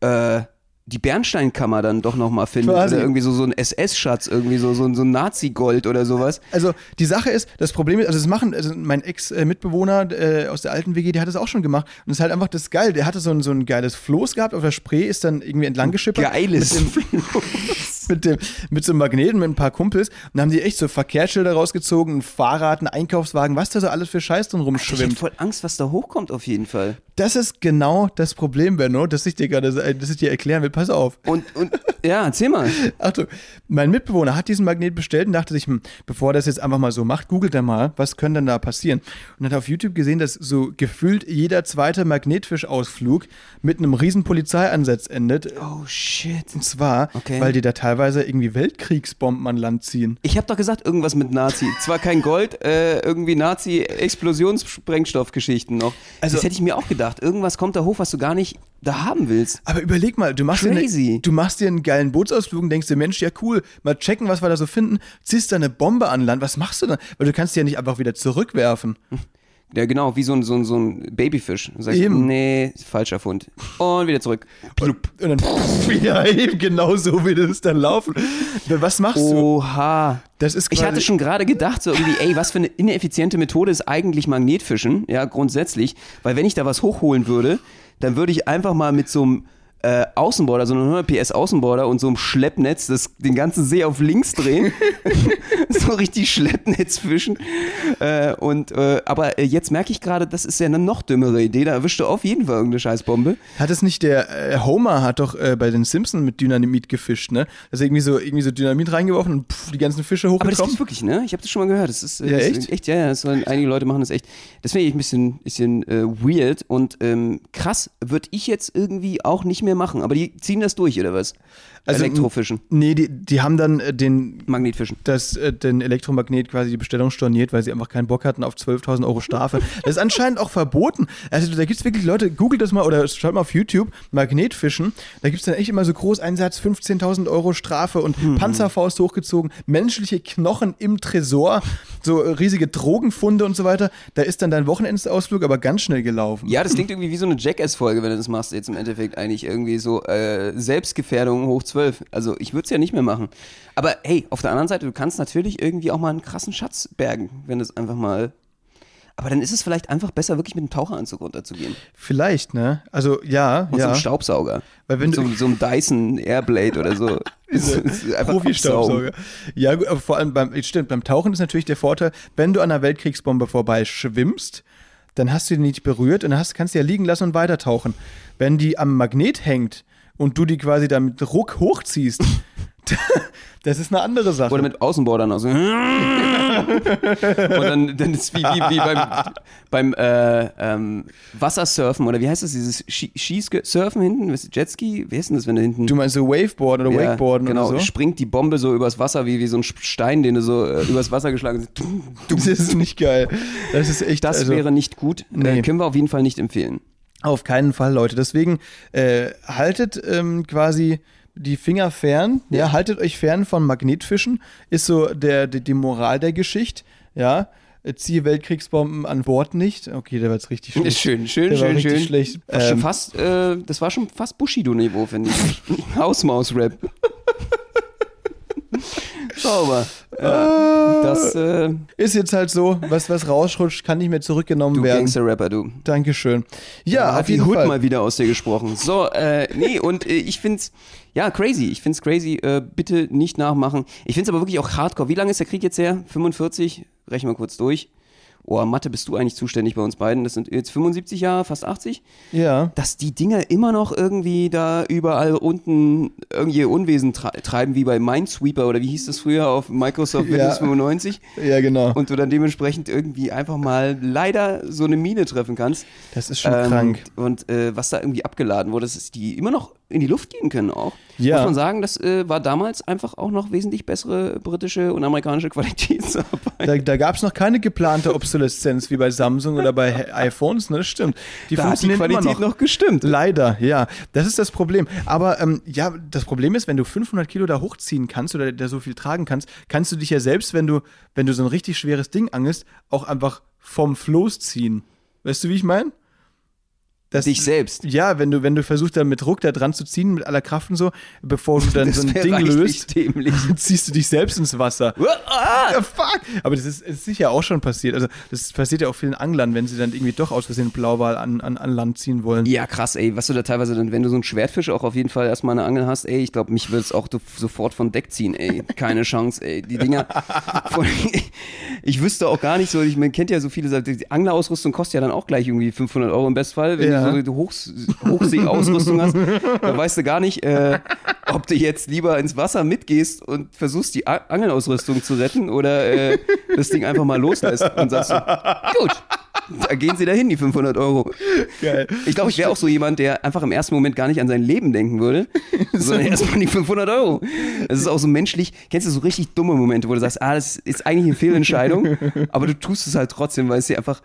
äh, die Bernsteinkammer dann doch nochmal findet. Quasi. Oder irgendwie so, so ein SS-Schatz, irgendwie so, so, ein- so ein Nazi-Gold oder sowas. Also die Sache ist, das Problem ist, also das machen, also mein Ex-Mitbewohner äh, aus der alten WG, der hat das auch schon gemacht. Und es ist halt einfach das geil. Der hatte so ein, so ein geiles Floß gehabt auf der Spree, ist dann irgendwie entlang geschippert. Geiles. Mit, dem, mit so einem Magneten mit ein paar Kumpels. Und dann haben die echt so Verkehrsschilder rausgezogen, ein Fahrrad, ein Einkaufswagen, was da so alles für Scheiß drin Ich hätte rumschwimmt. voll Angst, was da hochkommt auf jeden Fall. Das ist genau das Problem, Benno, das ich dir gerade, äh, das ich dir erklären will. Pass auf. Und, und ja, erzähl mal. Achtung, mein Mitbewohner hat diesen Magnet bestellt und dachte sich, hm, bevor er das jetzt einfach mal so macht, googelt er mal, was könnte denn da passieren? Und hat auf YouTube gesehen, dass so gefühlt jeder zweite Magnetfischausflug mit einem riesen Polizeieinsatz endet. Oh shit. Und zwar, Okay. weil die da teilweise irgendwie Weltkriegsbomben an Land ziehen. Ich habe doch gesagt, irgendwas mit Nazi. Zwar kein Gold, äh, irgendwie Nazi-Explosionssprengstoffgeschichten noch. Also- das hätte ich mir auch gedacht. Irgendwas kommt da hoch, was du gar nicht da haben willst. Aber überleg mal, du machst, dir, Crazy. eine, du machst dir einen geilen Bootsausflug und denkst dir, Mensch, ja cool, mal checken, was wir da so finden, ziehst da eine Bombe an Land, was machst du dann? Weil du kannst die ja nicht einfach wieder zurückwerfen. Ja, genau, wie so ein, so ein, so ein Babyfisch. Du sagst, Eben. nee, falscher Fund. Und wieder zurück. Und, und dann, ja, eben genau so würde es dann laufen. Was machst du? Oha. Das ist Ich hatte schon gerade gedacht, so irgendwie, ey, was für eine ineffiziente Methode ist eigentlich Magnetfischen, ja, grundsätzlich. Weil wenn ich da was hochholen würde, dann würde ich einfach mal mit so einem äh, Außenborder, so einem 100 PS Außenborder und so einem Schleppnetz das, den ganzen See auf links drehen. so richtig Schleppnetz fischen. Äh, und, äh, aber äh, jetzt merke ich gerade, das ist ja eine noch dümmere Idee. Da erwischt du auf jeden Fall irgendeine Scheißbombe. Hat es nicht der äh, Homer hat doch äh, bei den Simpsons mit Dynamit gefischt, ne? Also irgendwie so irgendwie so Dynamit reingeworfen und pff, die ganzen Fische Aber das hochgekommen. gibt's wirklich, ne? Ich habe das schon mal gehört. Das ist, äh, Ja, das echt? Ist echt, ja, ja. Das sollen, einige Leute machen das echt. Das finde ich ein bisschen, bisschen weird und ähm, krass. Würde ich jetzt irgendwie auch nicht mehr machen. Aber die ziehen das durch, oder was? Also, Elektrofischen, Nee, die, die haben dann äh, den Magnetfischen. das, äh, den Elektromagnet quasi die Bestellung storniert, weil sie einfach keinen Bock hatten auf 12.000 Euro Strafe. Das ist anscheinend auch verboten. Also da gibt es wirklich Leute, googelt das mal oder schaut mal auf YouTube, Magnetfischen. Da gibt es dann echt immer so Großeinsatz, 15.000 Euro Strafe und Hm. Panzerfaust hochgezogen, menschliche Knochen im Tresor, so riesige Drogenfunde und so weiter. Da ist dann dein Wochenendsausflug aber ganz schnell gelaufen. Ja, das klingt irgendwie wie so eine Jackass-Folge, wenn du das machst. Jetzt im Endeffekt eigentlich irgendwie so äh, Selbstgefährdung hoch 12. Also ich würde es ja nicht mehr machen. Aber hey, auf der anderen Seite, du kannst natürlich irgendwie auch mal einen krassen Schatz bergen, wenn es einfach mal. Aber dann ist es vielleicht einfach besser, wirklich mit einem Taucheranzug runterzugehen. Vielleicht, ne? Also ja, Und so ja. einem Staubsauger. Weil wenn Mit du- so, so einem Dyson Airblade oder so. Profi-Staubsauger. Ja, gut, aber vor allem beim, stimmt, beim Tauchen ist natürlich der Vorteil, wenn du an einer Weltkriegsbombe vorbei schwimmst, dann hast du die nicht berührt und dann hast, kannst du ja liegen lassen und weiter tauchen. Wenn die am Magnet hängt und du die quasi dann mit Ruck hochziehst, das ist eine andere Sache. Oder mit Außenbordern aus. und dann, dann ist wie, wie, wie beim, beim äh, ähm, Wassersurfen oder wie heißt das, dieses Ski- Skisurfen hinten, Jetski, wie heißt denn das, wenn du hinten du meinst so Waveboarden oder Ja, Wakeboarden genau, oder so? springt die Bombe so übers Wasser, wie, wie so ein Stein, den du so äh, übers Wasser geschlagen hast. Das ist nicht geil. Das ist echt. Das also, wäre nicht gut. Nee. Äh, können wir auf jeden Fall nicht empfehlen. Auf keinen Fall, Leute. Deswegen äh, haltet ähm, quasi die Finger fern. Ja. haltet euch fern von Magnetfischen. Ist so der, die, die Moral der Geschichte. Ja, ziehe Weltkriegsbomben an Bord nicht. Okay, der war jetzt richtig schlecht. Schön, schön, Der schön, schön. schlecht. War schon Ähm, fast, äh, das war schon fast Bushido-Niveau, finde ich. Hausmaus-Rap. Hubschrauber. Ja, das äh, ist jetzt halt so, was, was rausrutscht, kann nicht mehr zurückgenommen du werden. Du Gangster-Rapper, du. Dankeschön. Ja, ja auf hat die Fall. mal wieder aus dir gesprochen. So, äh, nee, und äh, ich find's, ja, crazy. Ich find's crazy. Äh, bitte nicht nachmachen. Ich find's aber wirklich auch hardcore. Wie lange ist der Krieg jetzt her? 45? Rechnen wir kurz durch. Oh, Mathe bist du eigentlich zuständig bei uns beiden. Das sind jetzt 75 Jahre, fast 80. Ja. Dass die Dinger immer noch irgendwie da überall unten irgendwie Unwesen treiben, wie bei Minesweeper oder wie hieß das früher auf Microsoft Windows Ja. 95. Ja, genau. Und du dann dementsprechend irgendwie einfach mal leider so eine Mine treffen kannst. Das ist schon Ähm, krank. Und äh, was da irgendwie abgeladen wurde, dass die immer noch in die Luft gehen können auch. Ja. Muss man sagen, das äh, war damals einfach auch noch wesentlich bessere britische und amerikanische Qualitätsarbeit. Da, da gab es noch keine geplante Obsoleszenz wie bei Samsung oder bei iPhones, ne? Das stimmt. Die da hat die Qualität noch. noch gestimmt. Leider, ja. Das ist das Problem. Aber ähm, ja, das Problem ist, wenn du 500 Kilo da hochziehen kannst oder da so viel tragen kannst, kannst du dich ja selbst, wenn du, wenn du so ein richtig schweres Ding angelst, auch einfach vom Floß ziehen. Weißt du, wie ich meine? Das- Dich selbst. Ja, wenn du, wenn du versuchst, da mit Druck da dran zu ziehen, mit aller Kraft und so, bevor du dann so ein Ding löst, ziehst du dich selbst ins Wasser. Ah! Fuck! Aber das ist, ist sicher auch schon passiert. Also, das passiert ja auch vielen Anglern, wenn sie dann irgendwie doch aus Versehen Blauwal an, an, an Land ziehen wollen. Ja, krass, ey. Was du da teilweise dann, wenn du so einen Schwertfisch auch auf jeden Fall erstmal eine Angel hast, ey, ich glaube, mich würde es auch sofort von Deck ziehen, ey. Keine Chance, ey. Die Dinger. Vor- ich wüsste auch gar nicht so, ich man kennt ja so viele, Sachen, die Anglerausrüstung kostet ja dann auch gleich irgendwie 500 Euro im Bestfall, wenn Ja. Du so eine Hochs Hochseeausrüstung hast. Da weißt du gar nicht, äh, ob du jetzt lieber ins Wasser mitgehst und versuchst, die A Angelausrüstung zu retten oder äh, das Ding einfach mal loslässt und sagst so, gut. Da gehen sie dahin, die 500 Euro. Geil. Ich glaube, ich wäre auch so jemand, der einfach im ersten Moment gar nicht an sein Leben denken würde, sondern erstmal die 500 Euro. Das ist auch so menschlich. Kennst du so richtig dumme Momente, wo du sagst, ah, das ist eigentlich eine Fehlentscheidung, aber du tust es halt trotzdem, weil es dir einfach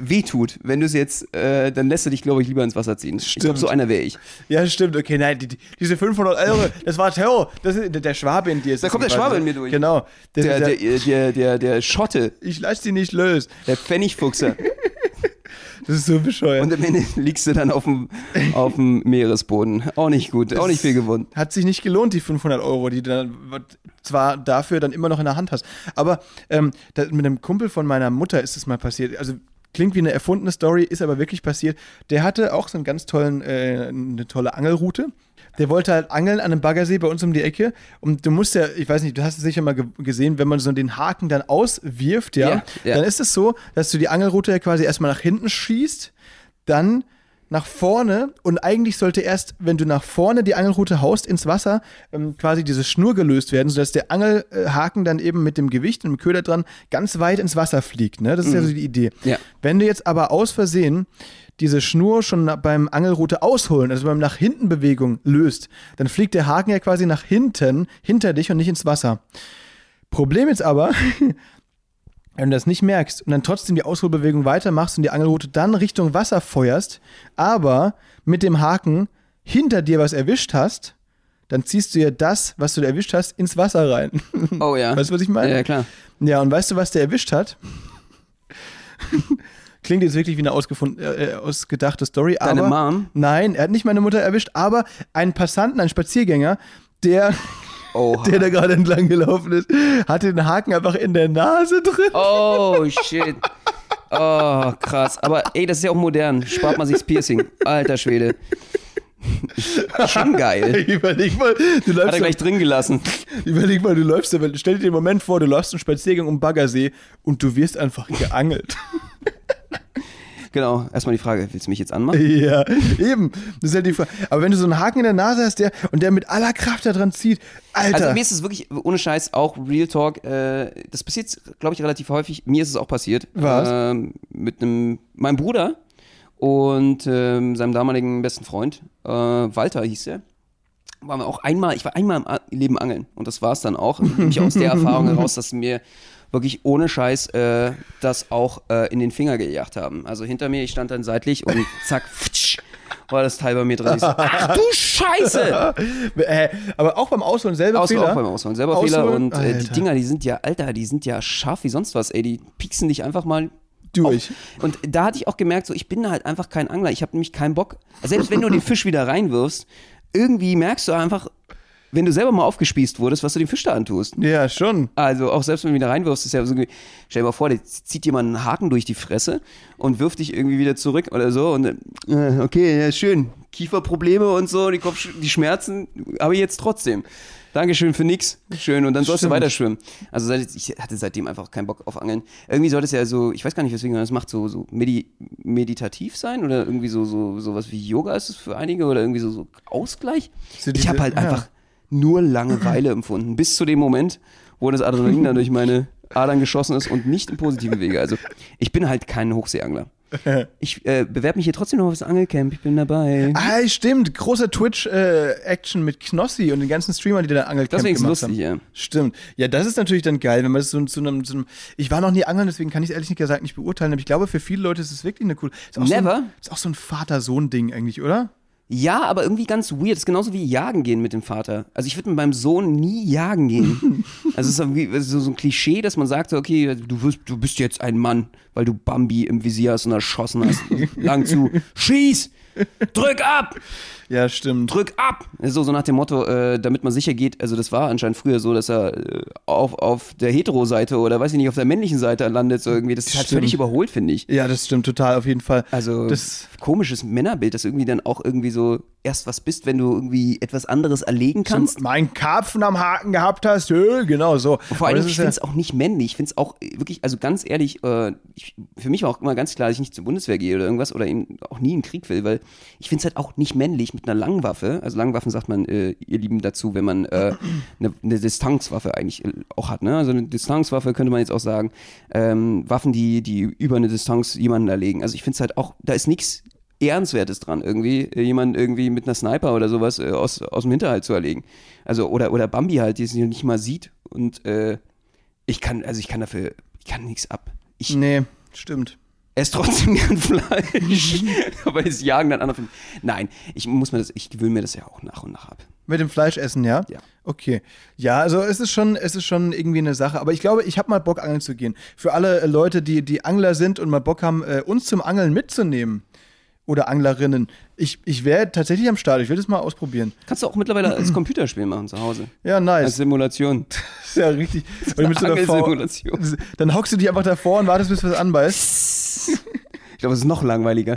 wehtut. Wenn du es jetzt, äh, dann lässt du dich, glaube ich, lieber ins Wasser ziehen. Ich glaube, Stimmt. so einer wäre ich. Ja, stimmt. Okay, nein, die, die, diese 500 Euro, das war Terror. Das ist, der- der Schwabe in dir ist Da das kommt der. Schwabe in mir durch. Genau. Das Der, ist der, der, der, der Schotte, ich lass die nicht los. der Pfennigfuchser. Das ist so bescheuert. Und am Ende liegst du dann auf dem, auf dem Meeresboden. Auch nicht gut, auch nicht viel gewonnen. Hat sich nicht gelohnt, die 500 Euro, die du dann zwar dafür dann immer noch in der Hand hast. Aber ähm, mit einem Kumpel von meiner Mutter ist es mal passiert. Also klingt wie eine erfundene Story, ist aber wirklich passiert. Der hatte auch so einen ganz tollen, äh, eine tolle Angelroute. Der wollte halt angeln an einem Baggersee bei uns um die Ecke. Und du musst ja, ich weiß nicht, du hast es sicher mal ge gesehen, wenn man so den Haken dann auswirft, ja, Ja, ja. dann ist es so, dass du die Angelroute ja quasi erstmal nach hinten schießt, dann nach vorne und eigentlich sollte erst, wenn du nach vorne die Angelrute haust ins Wasser, ähm, quasi diese Schnur gelöst werden, sodass der Angelhaken dann eben mit dem Gewicht und dem Köder dran ganz weit ins Wasser fliegt. Ne? Das ist ja so die Idee. Ja. Wenn du jetzt aber aus Versehen diese Schnur schon beim Angelrute ausholen, also beim nach hinten Bewegung löst, dann fliegt der Haken ja quasi nach hinten, hinter dich und nicht ins Wasser. Problem jetzt aber, wenn du das nicht merkst und dann trotzdem die Ausholbewegung weitermachst und die Angelrute dann Richtung Wasser feuerst, aber mit dem Haken hinter dir was erwischt hast, dann ziehst du ja das, was du da erwischt hast, ins Wasser rein. Oh ja. Weißt du, was ich meine? Ja, ja, klar. Ja, und weißt du, was der erwischt hat? Klingt jetzt wirklich wie eine ausgefund- äh, ausgedachte Story, Deine aber Mom? nein, er hat nicht meine Mutter erwischt, aber einen Passanten, einen Spaziergänger, der, Oha. der da gerade entlang gelaufen ist, hatte den Haken einfach in der Nase drin. Oh, shit. Oh, krass. Aber ey, das ist ja auch modern. Spart man sich das Piercing. Alter Schwede. Schon geil. Überleg mal, du Hat er läufst, gleich drin gelassen. überleg mal, du läufst, stell dir den Moment vor, du läufst einen Spaziergang um Baggersee und du wirst einfach geangelt. Genau. Erstmal die Frage, willst du mich jetzt anmachen? Ja, eben. Das ist halt die Frage. Aber wenn du so einen Haken in der Nase hast, der und der mit aller Kraft da dran zieht, Alter. Also mir ist es wirklich, ohne Scheiß, auch Real Talk, äh, das passiert, glaube ich, relativ häufig. Mir ist es auch passiert. Was? Ähm, mit einem, meinem Bruder und ähm, seinem damaligen besten Freund, äh, Walter hieß er. Waren wir auch einmal, ich war einmal im Leben angeln und das war es dann auch. Nämlich aus der Erfahrung heraus, dass mir wirklich ohne Scheiß äh, das auch äh, in den Finger gejagt haben. Also hinter mir, ich stand dann seitlich und zack, futsch, war das Teil bei mir drin. So, ach du Scheiße! äh, aber auch beim Ausholen selber Aus, Fehler. auch beim Ausholen, selber Ausholen? Fehler und äh, die. Dinger, die sind ja, Alter, die sind ja scharf wie sonst was, ey, die pieksen dich einfach mal Durch. auf. Und da hatte ich auch gemerkt, so, ich bin halt einfach kein Angler, ich habe nämlich keinen Bock, selbst wenn du den Fisch wieder reinwirfst, irgendwie merkst du einfach, wenn du selber mal aufgespießt wurdest, was du dem Fisch da antust. Ja, schon. Also auch selbst wenn du wieder reinwirfst, ist ja so, stell dir mal vor, der zieht jemand einen Haken durch die Fresse und wirft dich irgendwie wieder zurück oder so und äh, okay, ja, schön, Kieferprobleme und so, die, Kopf, die Schmerzen habe ich jetzt trotzdem. Dankeschön für nix. Schön. Und dann sollst Stimmt. du weiter schwimmen. Also seit, ich hatte seitdem einfach keinen Bock auf Angeln. Irgendwie sollte es ja so, ich weiß gar nicht, weswegen man das macht, so, so medi meditativ sein oder irgendwie so, so sowas wie Yoga ist es für einige oder irgendwie so, so Ausgleich. So diese, ich habe halt ja. einfach nur Langeweile empfunden. Bis zu dem Moment, wo das Adrenalin dann durch meine Adern geschossen ist und nicht im positiven Wege. Also ich bin halt kein Hochseeangler. Ich äh, bewerbe mich hier trotzdem noch aufs Angelcamp, ich bin dabei. Ah, stimmt. Großer Twitch-Action äh, mit Knossi und den ganzen Streamern, die da Angelcamp Deswegen gemacht lustig, haben. Ja. Stimmt. Ja, das ist natürlich dann geil, wenn man das so zu einem, so einem Ich war noch nie angeln, deswegen kann ich es ehrlich gesagt nicht beurteilen, aber ich glaube, für viele Leute ist es wirklich eine coole. Ist Never? So ein, ist auch so ein Vater-Sohn-Ding eigentlich, oder? Ja, aber irgendwie ganz weird. Das ist genauso wie jagen gehen mit dem Vater. Also ich würde mit meinem Sohn nie jagen gehen. also es ist wie, so, so ein Klischee, dass man sagt, okay, du, wirst, du bist jetzt ein Mann, weil du Bambi im Visier hast und erschossen hast. Lang zu. Schieß! Drück ab! Ja, stimmt. Drück ab! So, so nach dem Motto, äh, damit man sicher geht. Also, das war anscheinend früher so, dass er äh, auf, auf der Hetero-Seite oder weiß ich nicht, auf der männlichen Seite landet. So irgendwie. Das ist halt völlig überholt, finde ich. Ja, das stimmt total, auf jeden Fall. Also, das komisches Männerbild, das irgendwie dann auch irgendwie so erst was bist, wenn du irgendwie etwas anderes erlegen kannst. So, mein Karpfen am Haken gehabt hast, ja, genau so. Und vor allem, ich finde es ja auch nicht männlich. Ich finde es auch wirklich, also ganz ehrlich, äh, ich, für mich war auch immer ganz klar, dass ich nicht zur Bundeswehr gehe oder irgendwas oder eben auch nie in den Krieg will, weil ich finde es halt auch nicht männlich mit einer Langwaffe. Also Langwaffen sagt man, äh, ihr Lieben, dazu, wenn man äh, eine, eine Distanzwaffe eigentlich äh, auch hat. Ne? Also eine Distanzwaffe könnte man jetzt auch sagen, ähm, Waffen, die, die über eine Distanz jemanden erlegen. Also ich finde es halt auch, da ist nichts Ehrenswertes dran, irgendwie äh, jemanden irgendwie mit einer Sniper oder sowas äh, aus, aus dem Hinterhalt zu erlegen. Also, oder, oder Bambi halt, die es nicht mal sieht. Und äh, ich kann, also ich kann dafür, ich kann nichts ab. Ich, nee, stimmt. Esse trotzdem gern Fleisch. aber es jagen dann andere. Nein, ich muss mir das, ich gewöhne mir das ja auch nach und nach ab. Mit dem Fleischessen, ja? Ja. Okay. Ja, also es ist schon, es ist schon irgendwie eine Sache. Aber ich glaube, ich habe mal Bock, angeln zu gehen. Für alle Leute, die, die Angler sind und mal Bock haben, äh, uns zum Angeln mitzunehmen oder Anglerinnen. Ich, ich wäre tatsächlich am Start. Ich will das mal ausprobieren. Kannst du auch mittlerweile als Computerspiel machen zu Hause. Ja, nice. Als Simulation. Das ist ja richtig. Das ist eine Simulation. Dann hockst du dich einfach davor und wartest, bis was anbeißt. Ich glaube, es ist noch langweiliger.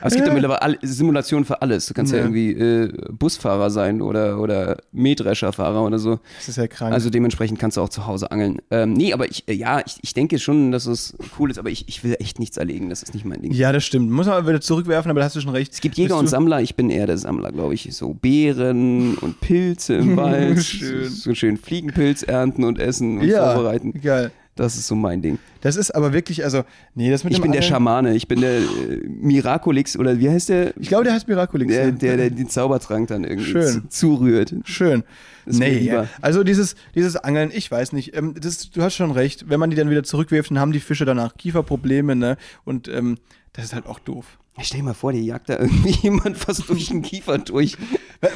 Aber es gibt ja mittlerweile Simulationen für alles. Du kannst ja, ja irgendwie äh, Busfahrer sein oder, oder Mähdrescherfahrer oder so. Das ist ja krank. Also dementsprechend kannst du auch zu Hause angeln. Ähm, nee, aber ich, äh, ja, ich, ich denke schon, dass es cool ist, aber ich, ich will echt nichts erlegen. Das ist nicht mein Ding. Ja, das stimmt. Muss man wieder zurückwerfen, aber da hast du schon recht. Es gibt Jäger und Sammler. Ich bin eher der Sammler, glaube ich. So Beeren und Pilze im Wald. schön. So schön Fliegenpilz ernten und essen und ja, vorbereiten. Geil. Das ist so mein Ding. Das ist aber wirklich, also, nee, das mit Ich bin der Schamane, ich bin der äh, Miraculix oder wie heißt der? Ich glaube, der heißt Miraculix. Der, ja. der, der den Zaubertrank dann irgendwie Schön. zu- zurührt. Schön. Das nee, lieber. also dieses, dieses Angeln, ich weiß nicht. Ähm, das, du hast schon recht. Wenn man die dann wieder zurückwirft, dann haben die Fische danach Kieferprobleme, ne? Und ähm, das ist halt auch doof. Ja, stell dir mal vor, die jagt da irgendwie jemand fast durch den Kiefer durch.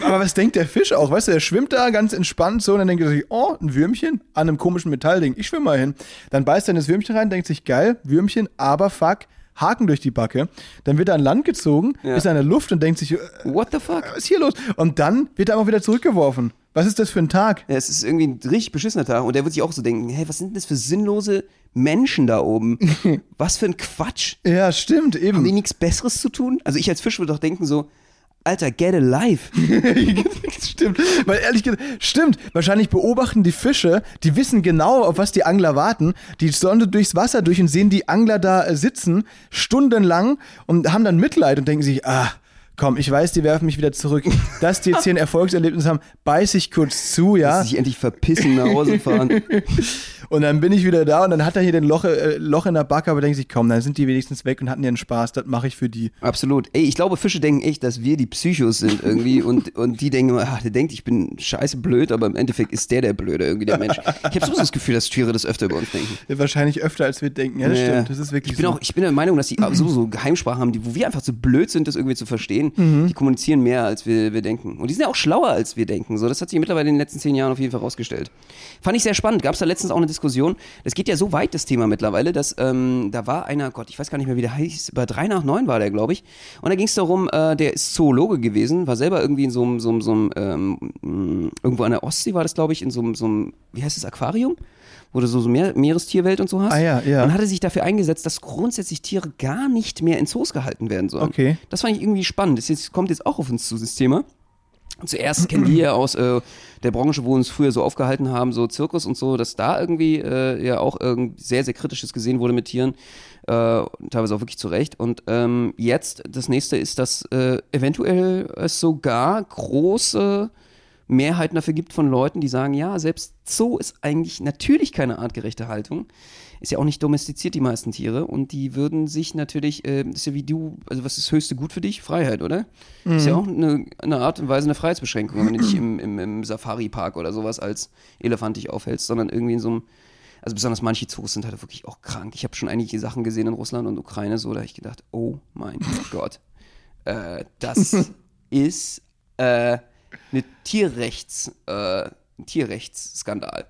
Aber was denkt der Fisch auch? Weißt du, der schwimmt da ganz entspannt so und dann denkt er sich, oh, ein Würmchen an einem komischen Metallding. Ich schwimme mal hin. Dann beißt er in das Würmchen rein, denkt sich, geil, Würmchen, aber fuck, Haken durch die Backe. Dann wird er an Land gezogen, Ja. ist in der Luft und denkt sich, äh, What the fuck? was ist hier los? Und dann wird er einfach wieder zurückgeworfen. Was ist das für ein Tag? Ja, es ist irgendwie ein richtig beschissener Tag und der wird sich auch so denken, hey, was sind denn das für sinnlose Menschen da oben? was für ein Quatsch. Ja, stimmt, Haben die eben. nichts Besseres zu tun? Also ich als Fisch würde doch denken so, Alter, get alive. stimmt. Weil ehrlich gesagt, stimmt. Wahrscheinlich beobachten die Fische, die wissen genau, auf was die Angler warten. Die sonde durchs Wasser durch und sehen die Angler da äh, sitzen, stundenlang und haben dann Mitleid und denken sich, ah, komm, ich weiß, die werfen mich wieder zurück. Dass die jetzt hier ein Erfolgserlebnis haben, beiß ich kurz zu, ja. Sich endlich verpissen, nach Hause fahren. Und dann bin ich wieder da und dann hat er hier den Loch, äh, Loch in der Backe, aber denkt sich, komm, dann sind die wenigstens weg und hatten ihren Spaß, das mache ich für die. Absolut. Ey, ich glaube, Fische denken echt, dass wir die Psychos sind irgendwie und, und die denken, ach, der denkt, ich bin scheiße blöd, aber im Endeffekt ist der der Blöde, irgendwie der Mensch. Ich habe sowieso das Gefühl, dass Tiere das öfter über uns denken. Ja, wahrscheinlich öfter, als wir denken. Ja, das Ja. stimmt. Das ist wirklich Ich bin so. auch, ich bin der Meinung, dass die sowieso Geheimsprachen haben, die, wo wir einfach zu blöd sind, das irgendwie zu verstehen. Mhm. Die kommunizieren mehr, als wir, wir denken. Und die sind ja auch schlauer, als wir denken. So, das hat sich mittlerweile in den letzten zehn Jahren auf jeden Fall rausgestellt. Fand ich sehr spannend. Gab es da letztens auch eine Diskussion. Es geht ja so weit, das Thema mittlerweile, dass ähm, da war einer, Gott, ich weiß gar nicht mehr, wie der heißt, bei drei nach neun war der, glaube ich. Und da ging es darum, äh, der ist Zoologe gewesen, war selber irgendwie in so einem, so einem, so einem ähm, irgendwo an der Ostsee war das, glaube ich, in so einem, so einem, wie heißt das, Aquarium? wo du so, so Meer, Meerestierwelt und so hast. Ah, ja, ja. Und hat er sich dafür eingesetzt, dass grundsätzlich Tiere gar nicht mehr in Zoos gehalten werden sollen. Okay. Das fand ich irgendwie spannend. Das jetzt, kommt jetzt auch auf uns zu, das Thema. Zuerst kennen wir ja aus äh, der Branche, wo wir uns früher so aufgehalten haben, so Zirkus und so, dass da irgendwie äh, ja auch irgendwie sehr, sehr Kritisches gesehen wurde mit Tieren. Äh, teilweise auch wirklich zu Recht. Und ähm, jetzt, das nächste ist, dass äh, eventuell es sogar große Mehrheiten dafür gibt von Leuten, die sagen, ja, selbst Zoo ist eigentlich natürlich keine artgerechte Haltung. Ist ja auch nicht domestiziert, die meisten Tiere. Und die würden sich natürlich, äh, ist ja wie du, also was ist das höchste Gut für dich? Freiheit, oder? Mhm. Ist ja auch eine, eine, Art und Weise eine Freiheitsbeschränkung, wenn du dich im, im, im Safari-Park oder sowas als Elefant dich aufhältst, sondern irgendwie in so einem, also besonders manche Zoos sind halt wirklich auch krank. Ich habe schon einige Sachen gesehen in Russland und Ukraine, so, da habe ich gedacht, oh mein Gott, äh, das ist, äh, eine Tierrechts, äh, Tierrechtsskandal.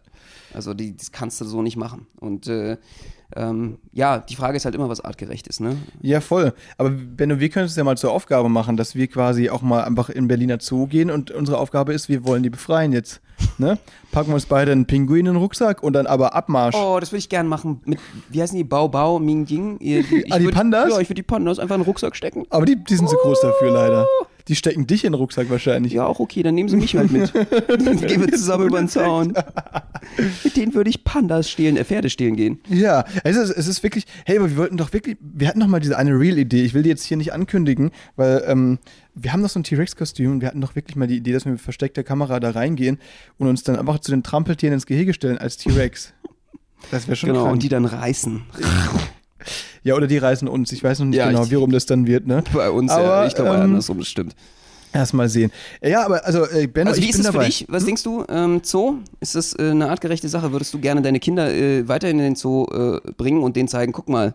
Also die, das kannst du so nicht machen. Und äh, ähm, ja, die Frage ist halt immer, was artgerecht ist, ne? Ja, voll. Aber Benno, wir können es ja mal zur Aufgabe machen, dass wir quasi auch mal einfach in Berliner Zoo gehen und unsere Aufgabe ist, wir wollen die befreien jetzt. Ne? Packen wir uns beide einen Pinguin in den Rucksack und dann aber Abmarsch. Oh, das würde ich gern machen. Mit, wie heißen die? Bau, Bau, Ming Ying? ah, die würd, Pandas? Ja, ich würde die Pandas einfach in den Rucksack stecken. Aber die, die sind zu so groß dafür, leider. Die stecken dich in den Rucksack wahrscheinlich. Ja, auch okay, dann nehmen sie mich halt mit. dann gehen wir zusammen über den Zaun. mit denen würde ich Pandas stehlen, äh, Pferde stehlen gehen. Ja, es ist, es ist wirklich, hey, aber wir wollten doch wirklich, wir hatten doch mal diese eine Real-Idee. Ich will die jetzt hier nicht ankündigen, weil ähm, wir haben doch so ein T-Rex-Kostüm und wir hatten doch wirklich mal die Idee, dass wir mit versteckter Kamera da reingehen und uns dann einfach zu den Trampeltieren ins Gehege stellen als T-Rex. Das wäre schon Genau, krank. und die dann reißen. Ja, oder die reißen uns. Ich weiß noch nicht ja, genau, wie rum das dann wird. Ne? Bei uns, aber, ja, ich glaube ähm, andersrum, das stimmt. Erstmal sehen. Ja, aber also äh, Benno, also wie ich ist bin das dabei. für dich? Was hm? denkst du? Ähm, Zoo? Ist das äh, eine artgerechte Sache? Würdest du gerne deine Kinder äh, weiterhin in den Zoo äh, bringen und denen zeigen, guck mal,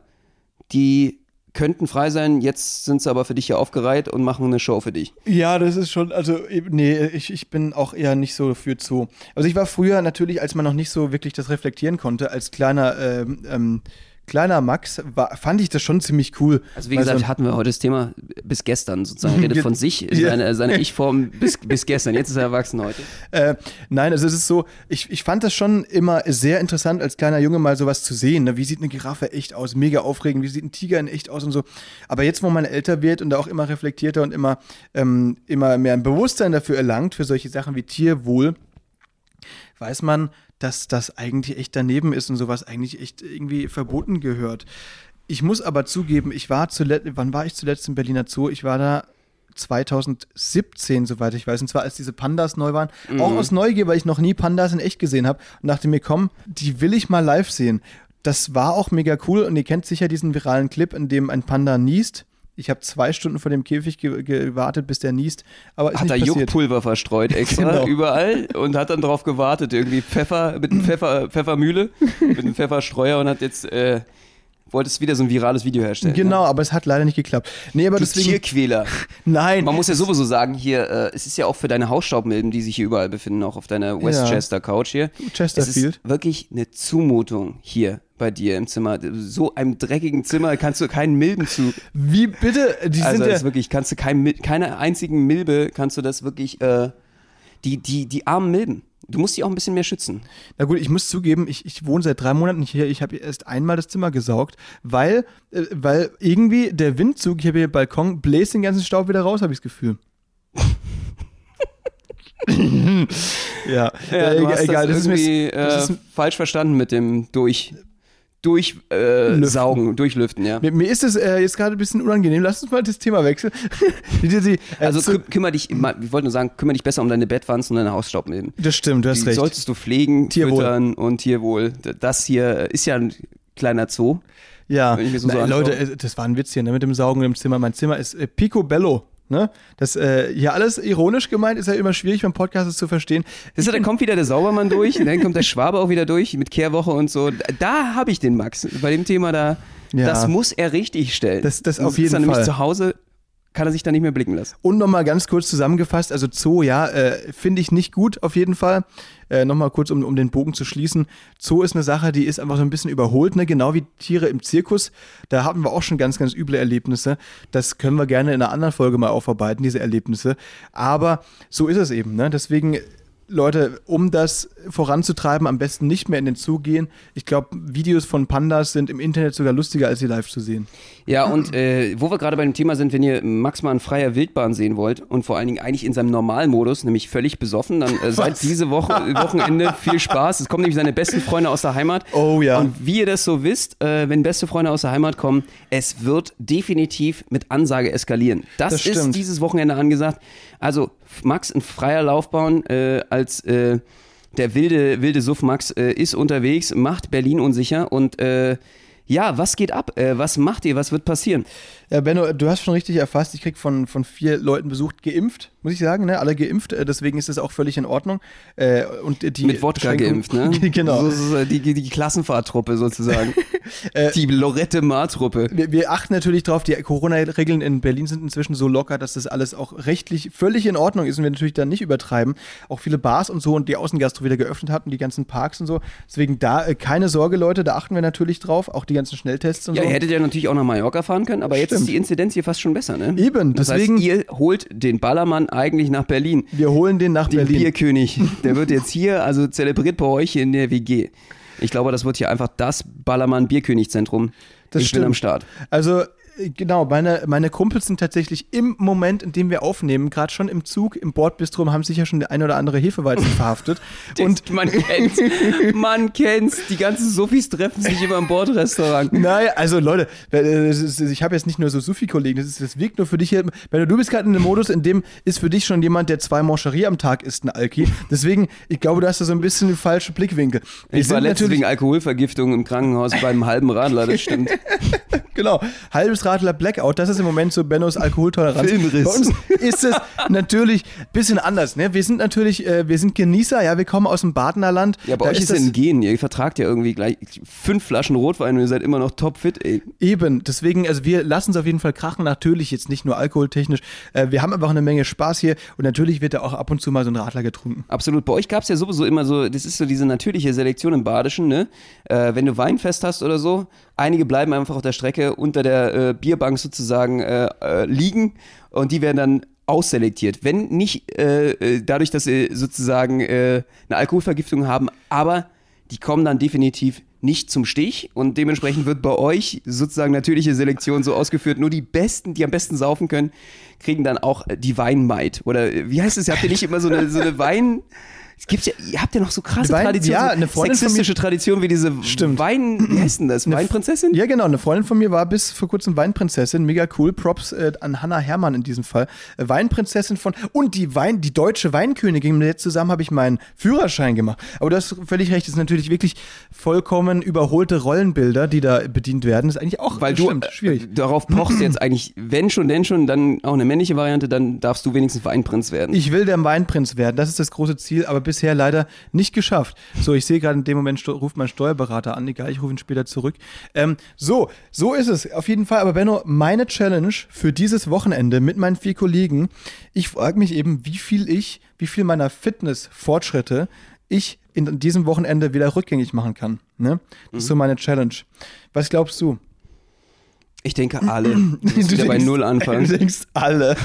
die könnten frei sein, jetzt sind sie aber für dich hier aufgereiht und machen eine Show für dich. Ja, das ist schon, also nee, ich, ich bin auch eher nicht so für Zoo. Also ich war früher natürlich, als man noch nicht so wirklich das reflektieren konnte, als kleiner ähm, ähm, kleiner Max, war, fand ich das schon ziemlich cool. Also wie gesagt, so hatten wir heute das Thema bis gestern sozusagen. redet von sich, seine, seine Ich-Form bis, bis gestern. Jetzt ist er erwachsen heute. Äh, nein, also es ist so, ich, ich fand das schon immer sehr interessant, als kleiner Junge mal sowas zu sehen. Ne? Wie sieht eine Giraffe echt aus? Mega aufregend. Wie sieht ein Tiger in echt aus und so. Aber jetzt, wo man älter wird und da auch immer reflektierter und immer, ähm, immer mehr ein Bewusstsein dafür erlangt, für solche Sachen wie Tierwohl, weiß man, dass das eigentlich echt daneben ist und sowas eigentlich echt irgendwie verboten gehört. Ich muss aber zugeben, ich war zuletzt, wann war ich zuletzt im Berliner Zoo? Ich war da 2017, soweit ich weiß. Und zwar, als diese Pandas neu waren. Mhm. Auch aus Neugier, weil ich noch nie Pandas in echt gesehen habe. Und dachte mir, komm, die will ich mal live sehen. Das war auch mega cool. Und ihr kennt sicher diesen viralen Clip, in dem ein Panda niest. Ich habe zwei Stunden vor dem Käfig ge gewartet, bis der niest. Aber hat er Juckpulver verstreut extra genau. überall und hat dann drauf gewartet. Irgendwie Pfeffer mit einem Pfeffer, Pfeffermühle, mit einem Pfefferstreuer und hat jetzt. Äh, wolltest wieder so ein virales Video herstellen. Genau, ne? aber es hat leider nicht geklappt. Nee, aber du deswegen, Tierquäler. Nein. Man muss ja sowieso sagen, hier, äh, es ist ja auch für deine Hausstaubmilben, die sich hier überall befinden, auch auf deiner Westchester ja. Couch hier. Chesterfield. Es ist wirklich eine Zumutung hier bei dir im Zimmer. So einem dreckigen Zimmer kannst du keinen Milben zu. Wie bitte? Die also sind das ja wirklich, kannst du kein, keine einzigen Milbe kannst du das wirklich, äh, die, die, die armen Milben. Du musst die auch ein bisschen mehr schützen. Na gut, ich muss zugeben, ich, ich wohne seit drei Monaten hier. Ich habe erst einmal das Zimmer gesaugt, weil, äh, weil irgendwie der Windzug, ich habe hier Balkon, bläst den ganzen Staub wieder raus, habe ich das Gefühl. ja, ja äh, egal. Das, das, ist, mir, das ist äh, falsch verstanden mit dem durch durchsaugen, äh, durchlüften, ja. Mir, mir ist es äh, jetzt gerade ein bisschen unangenehm. Lass uns mal das Thema wechseln. also kü kümmere dich, ich wollte nur sagen, kümmere dich besser um deine Bettwanzen und deine Hausstaubmilben. Das stimmt, du hast Die recht. solltest du pflegen, Tierwohl. füttern und Tierwohl. Das hier ist ja ein kleiner Zoo. Ja, so Na, so Leute, äh, das war ein Witz hier ne, mit dem Saugen im Zimmer. Mein Zimmer ist äh, picobello. Ne? Das äh, hier alles ironisch gemeint, ist ja immer schwierig beim Podcast zu verstehen. Siehst du, dann kommt wieder der Saubermann durch, dann kommt der Schwabe auch wieder durch mit Kehrwoche und so. Da habe ich den Max. Bei dem Thema da, ja. das muss er richtig stellen. Das, das auf jeden Fall. nämlich zu Hause kann er sich da nicht mehr blicken lassen. Und nochmal ganz kurz zusammengefasst, also Zoo, ja, äh, finde ich nicht gut auf jeden Fall. Äh, nochmal kurz, um, um den Bogen zu schließen. Zoo ist eine Sache, die ist einfach so ein bisschen überholt, ne? genau wie Tiere im Zirkus. Da hatten wir auch schon ganz, ganz üble Erlebnisse. Das können wir gerne in einer anderen Folge mal aufarbeiten, diese Erlebnisse. Aber so ist es eben. Ne? Deswegen Leute, um das voranzutreiben, am besten nicht mehr in den Zug gehen. Ich glaube, Videos von Pandas sind im Internet sogar lustiger, als sie live zu sehen. Ja, und äh, wo wir gerade bei dem Thema sind, wenn ihr Max mal in freier Wildbahn sehen wollt und vor allen Dingen eigentlich in seinem Normalmodus, nämlich völlig besoffen, dann äh, seid diese Woche, Wochenende viel Spaß. Es kommen nämlich seine besten Freunde aus der Heimat. Oh ja. Und wie ihr das so wisst, äh, wenn beste Freunde aus der Heimat kommen, es wird definitiv mit Ansage eskalieren. Das, das ist dieses Wochenende angesagt. Also Max in freier Laufbahn äh, als äh, der wilde, wilde Suff Max äh, ist unterwegs, macht Berlin unsicher und äh, ja, was geht ab? Äh, was macht ihr? Was wird passieren? Ja, Benno, du hast schon richtig erfasst, ich krieg von, von vier Leuten besucht, geimpft, muss ich sagen, ne? Alle geimpft, äh, deswegen ist es auch völlig in Ordnung. Äh, und die Mit Wodka geimpft, ne? genau. So, so, die, die Klassenfahrtruppe sozusagen. Äh, die Lorette Mar-Truppe. Wir, wir, achten natürlich darauf, die Corona-Regeln in Berlin sind inzwischen so locker, dass das alles auch rechtlich völlig in Ordnung ist und wir natürlich da nicht übertreiben. Auch viele Bars und so und die Außengastro wieder geöffnet hatten, die ganzen Parks und so. Deswegen da äh, keine Sorge, Leute, da achten wir natürlich drauf. Auch die ganzen Schnelltests und ja, so. Ja, ihr hättet ja natürlich auch nach Mallorca fahren können, aber jetzt Stimmt. ist die Inzidenz hier fast schon besser, ne? Eben, das deswegen. Heißt, ihr holt den Ballermann eigentlich nach Berlin. Wir holen den nach den Berlin. Den Bierkönig. Der wird jetzt hier, also zelebriert bei euch in der WG. Ich glaube, das wird hier einfach das Ballermann-Bierkönig-Zentrum. ich stimmt. bin am Start. Also genau, meine, meine Kumpels sind tatsächlich im Moment, in dem wir aufnehmen, gerade schon im Zug, im Bordbistro, haben sich ja schon der ein oder andere Hefeweizen verhaftet. und man kennt's. Man kennt's. Die ganzen Sufis treffen sich immer im Bordrestaurant. Naja, also Leute, äh, ich habe jetzt nicht nur so Sufi-Kollegen, das, das wirkt nur für dich hier. Du bist gerade in einem Modus, in dem ist für dich schon jemand, der zwei Moncherie am Tag isst, ein Alki. Deswegen, ich glaube, du hast da so ein bisschen den falschen Blickwinkel. Wir ich war letztens wegen Alkoholvergiftung im Krankenhaus beim halben Radler, das stimmt. genau, halbes Radler Blackout, das ist im Moment so Bennos Alkoholtoleranz. Filmriss. Bei uns ist es natürlich ein bisschen anders. Ne? Wir sind natürlich, äh, wir sind Genießer, ja, wir kommen aus dem Badener Land. Ja, bei da euch ist es ein Gen. Ihr vertragt ja irgendwie gleich fünf Flaschen Rotwein und ihr seid immer noch topfit, ey. Eben, deswegen, also wir lassen es auf jeden Fall krachen, natürlich jetzt nicht nur alkoholtechnisch. Äh, wir haben einfach eine Menge Spaß hier und natürlich wird da auch ab und zu mal so ein Radler getrunken. Absolut. Bei euch gab es ja sowieso immer so, das ist so diese natürliche Selektion im Badischen, ne? Äh, wenn du Weinfest hast oder so, einige bleiben einfach auf der Strecke unter der äh, Bierbank sozusagen äh, äh, liegen und die werden dann ausselektiert. Wenn nicht äh, äh, dadurch, dass sie sozusagen äh, eine Alkoholvergiftung haben, aber die kommen dann definitiv nicht zum Stich und dementsprechend wird bei euch sozusagen natürliche Selektion so ausgeführt. Nur die Besten, die am besten saufen können, kriegen dann auch die Weinmaid. Oder wie heißt es? Habt ihr nicht immer so eine, so eine Wein... Es gibt ja, ihr habt ja noch so krasse Wein, Traditionen, ja, eine Freundin sexistische Tradition wie diese Stimmt. Wein, wie heißt denn das? Eine Weinprinzessin? Ja, genau. Eine Freundin von mir war bis vor kurzem Weinprinzessin. Mega cool. Props äh, an Hannah Herrmann in diesem Fall. Äh, Weinprinzessin von und die Wein, die deutsche Weinkönigin. Mit der zusammen habe ich meinen Führerschein gemacht. Aber du hast völlig recht. Das sind natürlich wirklich vollkommen überholte Rollenbilder, die da bedient werden. Das ist eigentlich auch Weil stimmt, du, schwierig. Äh, darauf pochst jetzt eigentlich, wenn schon, denn schon, dann auch eine männliche Variante, dann darfst du wenigstens Weinprinz werden. Ich will der Weinprinz werden. Das ist das große Ziel. Aber bisher leider nicht geschafft. So, ich sehe gerade in dem Moment ruft mein Steuerberater an. Egal, ich rufe ihn später zurück. Ähm, so, so ist es auf jeden Fall. Aber Benno, meine Challenge für dieses Wochenende mit meinen vier Kollegen, ich frage mich eben, wie viel ich, wie viel meiner Fitness-Fortschritte ich in diesem Wochenende wieder rückgängig machen kann. Ne? Das mhm. ist so meine Challenge. Was glaubst du? Ich denke alle. Du musst wieder bei Null anfangen. Du denkst alle.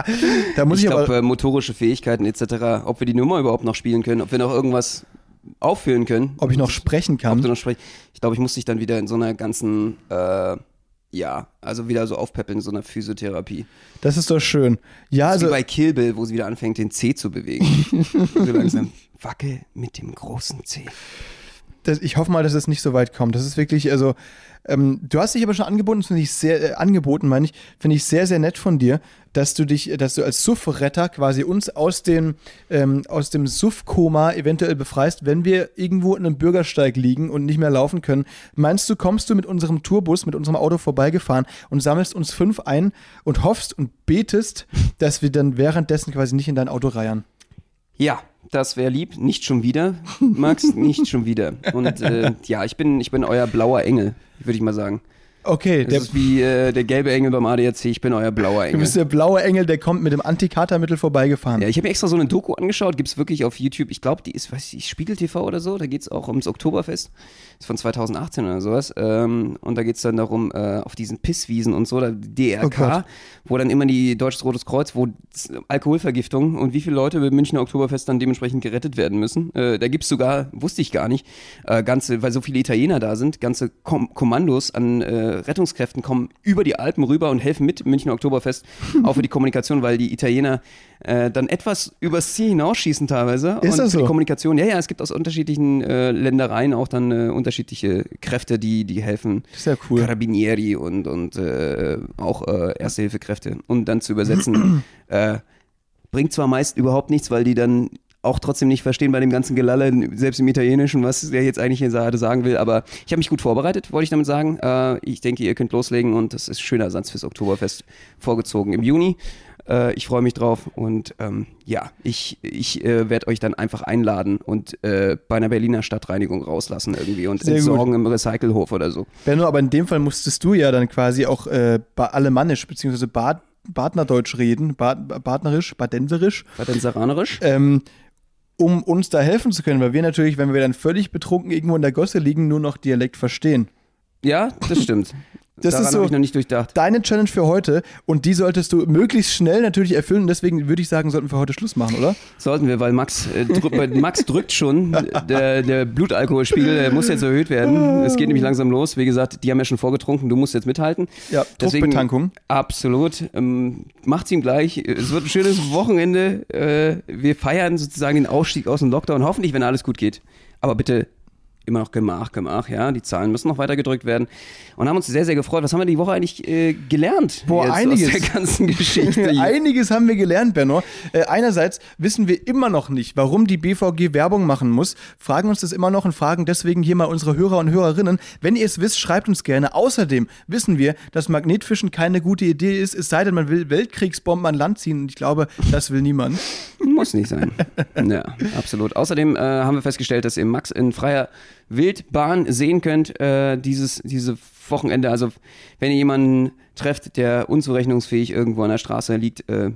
da muss ich, ich glaube, äh, motorische Fähigkeiten etc., ob wir die Nummer überhaupt noch spielen können, ob wir noch irgendwas auffüllen können. Ob ich noch sprechen kann. Ob du noch sprech ich glaube, ich muss dich dann wieder in so einer ganzen, äh, ja, also wieder so aufpeppeln in so einer Physiotherapie. Das ist doch schön. Ja, also. Wie bei Kill Bill, wo sie wieder anfängt, den C zu bewegen. so langsam. Wackel mit dem großen C. Das, ich hoffe mal, dass es nicht so weit kommt. Das ist wirklich, also ähm, du hast dich aber schon angeboten, finde ich sehr, äh, angeboten, meine ich, finde ich sehr, sehr nett von dir, dass du dich, dass du als Suff-Retter quasi uns aus dem, ähm, aus dem Suff-Koma eventuell befreist, wenn wir irgendwo in einem Bürgersteig liegen und nicht mehr laufen können. Meinst du, kommst du mit unserem Tourbus, mit unserem Auto vorbeigefahren und sammelst uns fünf ein und hoffst und betest, dass wir dann währenddessen quasi nicht in dein Auto reiern? Ja, das wäre lieb. Nicht schon wieder, Max, nicht schon wieder. Und äh, ja, ich bin, ich bin euer blauer Engel, würde ich mal sagen. Okay. Das ist wie äh, der gelbe Engel beim ADAC, ich bin euer blauer Engel. Du bist der blaue Engel, der kommt mit dem Antikatermittel vorbeigefahren. Ja, ich habe mir extra so eine Doku angeschaut, gibt es wirklich auf YouTube. Ich glaube, die ist, weiß ich, Spiegel TV oder so, da geht es auch ums Oktoberfest. Ist von 2018 oder sowas. Ähm, und da geht es dann darum, äh, auf diesen Pisswiesen und so, da DRK, oh wo dann immer die Deutsches Rotes Kreuz, wo Alkoholvergiftung und wie viele Leute beim Münchner Oktoberfest dann dementsprechend gerettet werden müssen. Äh, da gibt es sogar, wusste ich gar nicht, äh, ganze, weil so viele Italiener da sind, ganze Kom Kommandos an äh, Rettungskräften kommen über die Alpen rüber und helfen mit Münchner Oktoberfest, auch für die Kommunikation, weil die Italiener äh, dann etwas übers Ziel hinausschießen teilweise. Ist und das so? Die Kommunikation, ja, ja, es gibt aus unterschiedlichen äh, Ländereien auch dann äh, unterschiedliche Kräfte, die, die helfen. Das ist ja cool. Carabinieri und, und äh, auch äh, Erste-Hilfe-Kräfte. Und dann zu übersetzen, äh, bringt zwar meist überhaupt nichts, weil die dann auch trotzdem nicht verstehen bei dem ganzen Gelalle, selbst im Italienischen, was der jetzt eigentlich sagen will. Aber ich habe mich gut vorbereitet, wollte ich damit sagen. Äh, ich denke, ihr könnt loslegen und das ist schöner Ersatz fürs Oktoberfest vorgezogen im Juni. Äh, ich freue mich drauf und ähm, ja, ich, ich äh, werde euch dann einfach einladen und äh, bei einer Berliner Stadtreinigung rauslassen irgendwie und Sehr entsorgen gut. im Recycelhof oder so. Benno, aber in dem Fall musstest du ja dann quasi auch äh, alemannisch bzw. Bad, Badnerdeutsch reden, Bad, Badnerisch, Badenserisch. Badenseranerisch. Ähm, um uns da helfen zu können, weil wir natürlich, wenn wir dann völlig betrunken irgendwo in der Gosse liegen, nur noch Dialekt verstehen. Ja, das stimmt. Das Daran ist so ich noch nicht durchdacht. deine Challenge für heute und die solltest du möglichst schnell natürlich erfüllen. Deswegen würde ich sagen, sollten wir heute Schluss machen, oder? Sollten wir, weil Max, äh, drück, Max drückt schon. Der, der Blutalkoholspiegel der muss jetzt erhöht werden. Es geht nämlich langsam los. Wie gesagt, die haben ja schon vorgetrunken. Du musst jetzt mithalten. Ja, Druckbetankung. absolut. Ähm, macht's ihm gleich. Es wird ein schönes Wochenende. Äh, wir feiern sozusagen den Ausstieg aus dem Lockdown. Hoffentlich, wenn alles gut geht. Aber bitte immer noch Gemach, Gemach, ja. Die Zahlen müssen noch weiter gedrückt werden. Und haben uns sehr, sehr gefreut. Was haben wir die Woche eigentlich äh, gelernt? Boah, einiges. Aus der ganzen Geschichte. einiges haben wir gelernt, Benno. Äh, einerseits wissen wir immer noch nicht, warum die BVG Werbung machen muss. Fragen uns das immer noch und fragen deswegen hier mal unsere Hörer und Hörerinnen. Wenn ihr es wisst, schreibt uns gerne. Außerdem wissen wir, dass Magnetfischen keine gute Idee ist, es sei denn, man will Weltkriegsbomben an Land ziehen. Und ich glaube, das will niemand. Muss nicht sein. ja, absolut. Außerdem äh, haben wir festgestellt, dass ihr Max in freier Wildbahn sehen könnt, äh, dieses, diese Wochenende. Also, wenn ihr jemanden trefft, der unzurechnungsfähig irgendwo an der Straße liegt, äh,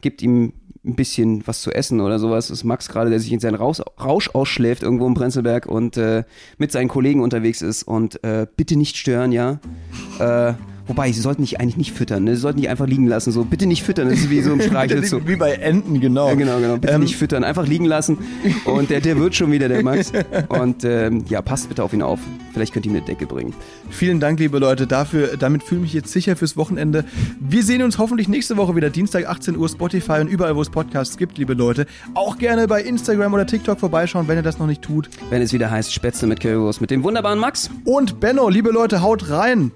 gibt ihm ein bisschen was zu essen oder sowas. Das ist Max gerade, der sich in seinen Rausch, Rausch ausschläft irgendwo im Prenzlberg und äh, mit seinen Kollegen unterwegs ist. Und äh, bitte nicht stören, ja. Äh, Wobei, sie sollten dich eigentlich nicht füttern, ne? Sie sollten dich einfach liegen lassen. So, bitte nicht füttern, das ist wie so ein Streichelzoo. wie bei Enten, genau. Ja, genau, genau. Bitte ähm. nicht füttern, einfach liegen lassen. Und der, der wird schon wieder, der Max. Und ähm, ja, passt bitte auf ihn auf. Vielleicht könnt ihr ihm eine Decke bringen. Vielen Dank, liebe Leute, dafür. Damit fühle ich mich jetzt sicher fürs Wochenende. Wir sehen uns hoffentlich nächste Woche wieder, Dienstag 18 Uhr, Spotify und überall, wo es Podcasts gibt, liebe Leute. Auch gerne bei Instagram oder TikTok vorbeischauen, wenn ihr das noch nicht tut. Wenn es wieder heißt Spätzle mit Currywurst mit dem wunderbaren Max. Und Benno, liebe Leute, haut rein.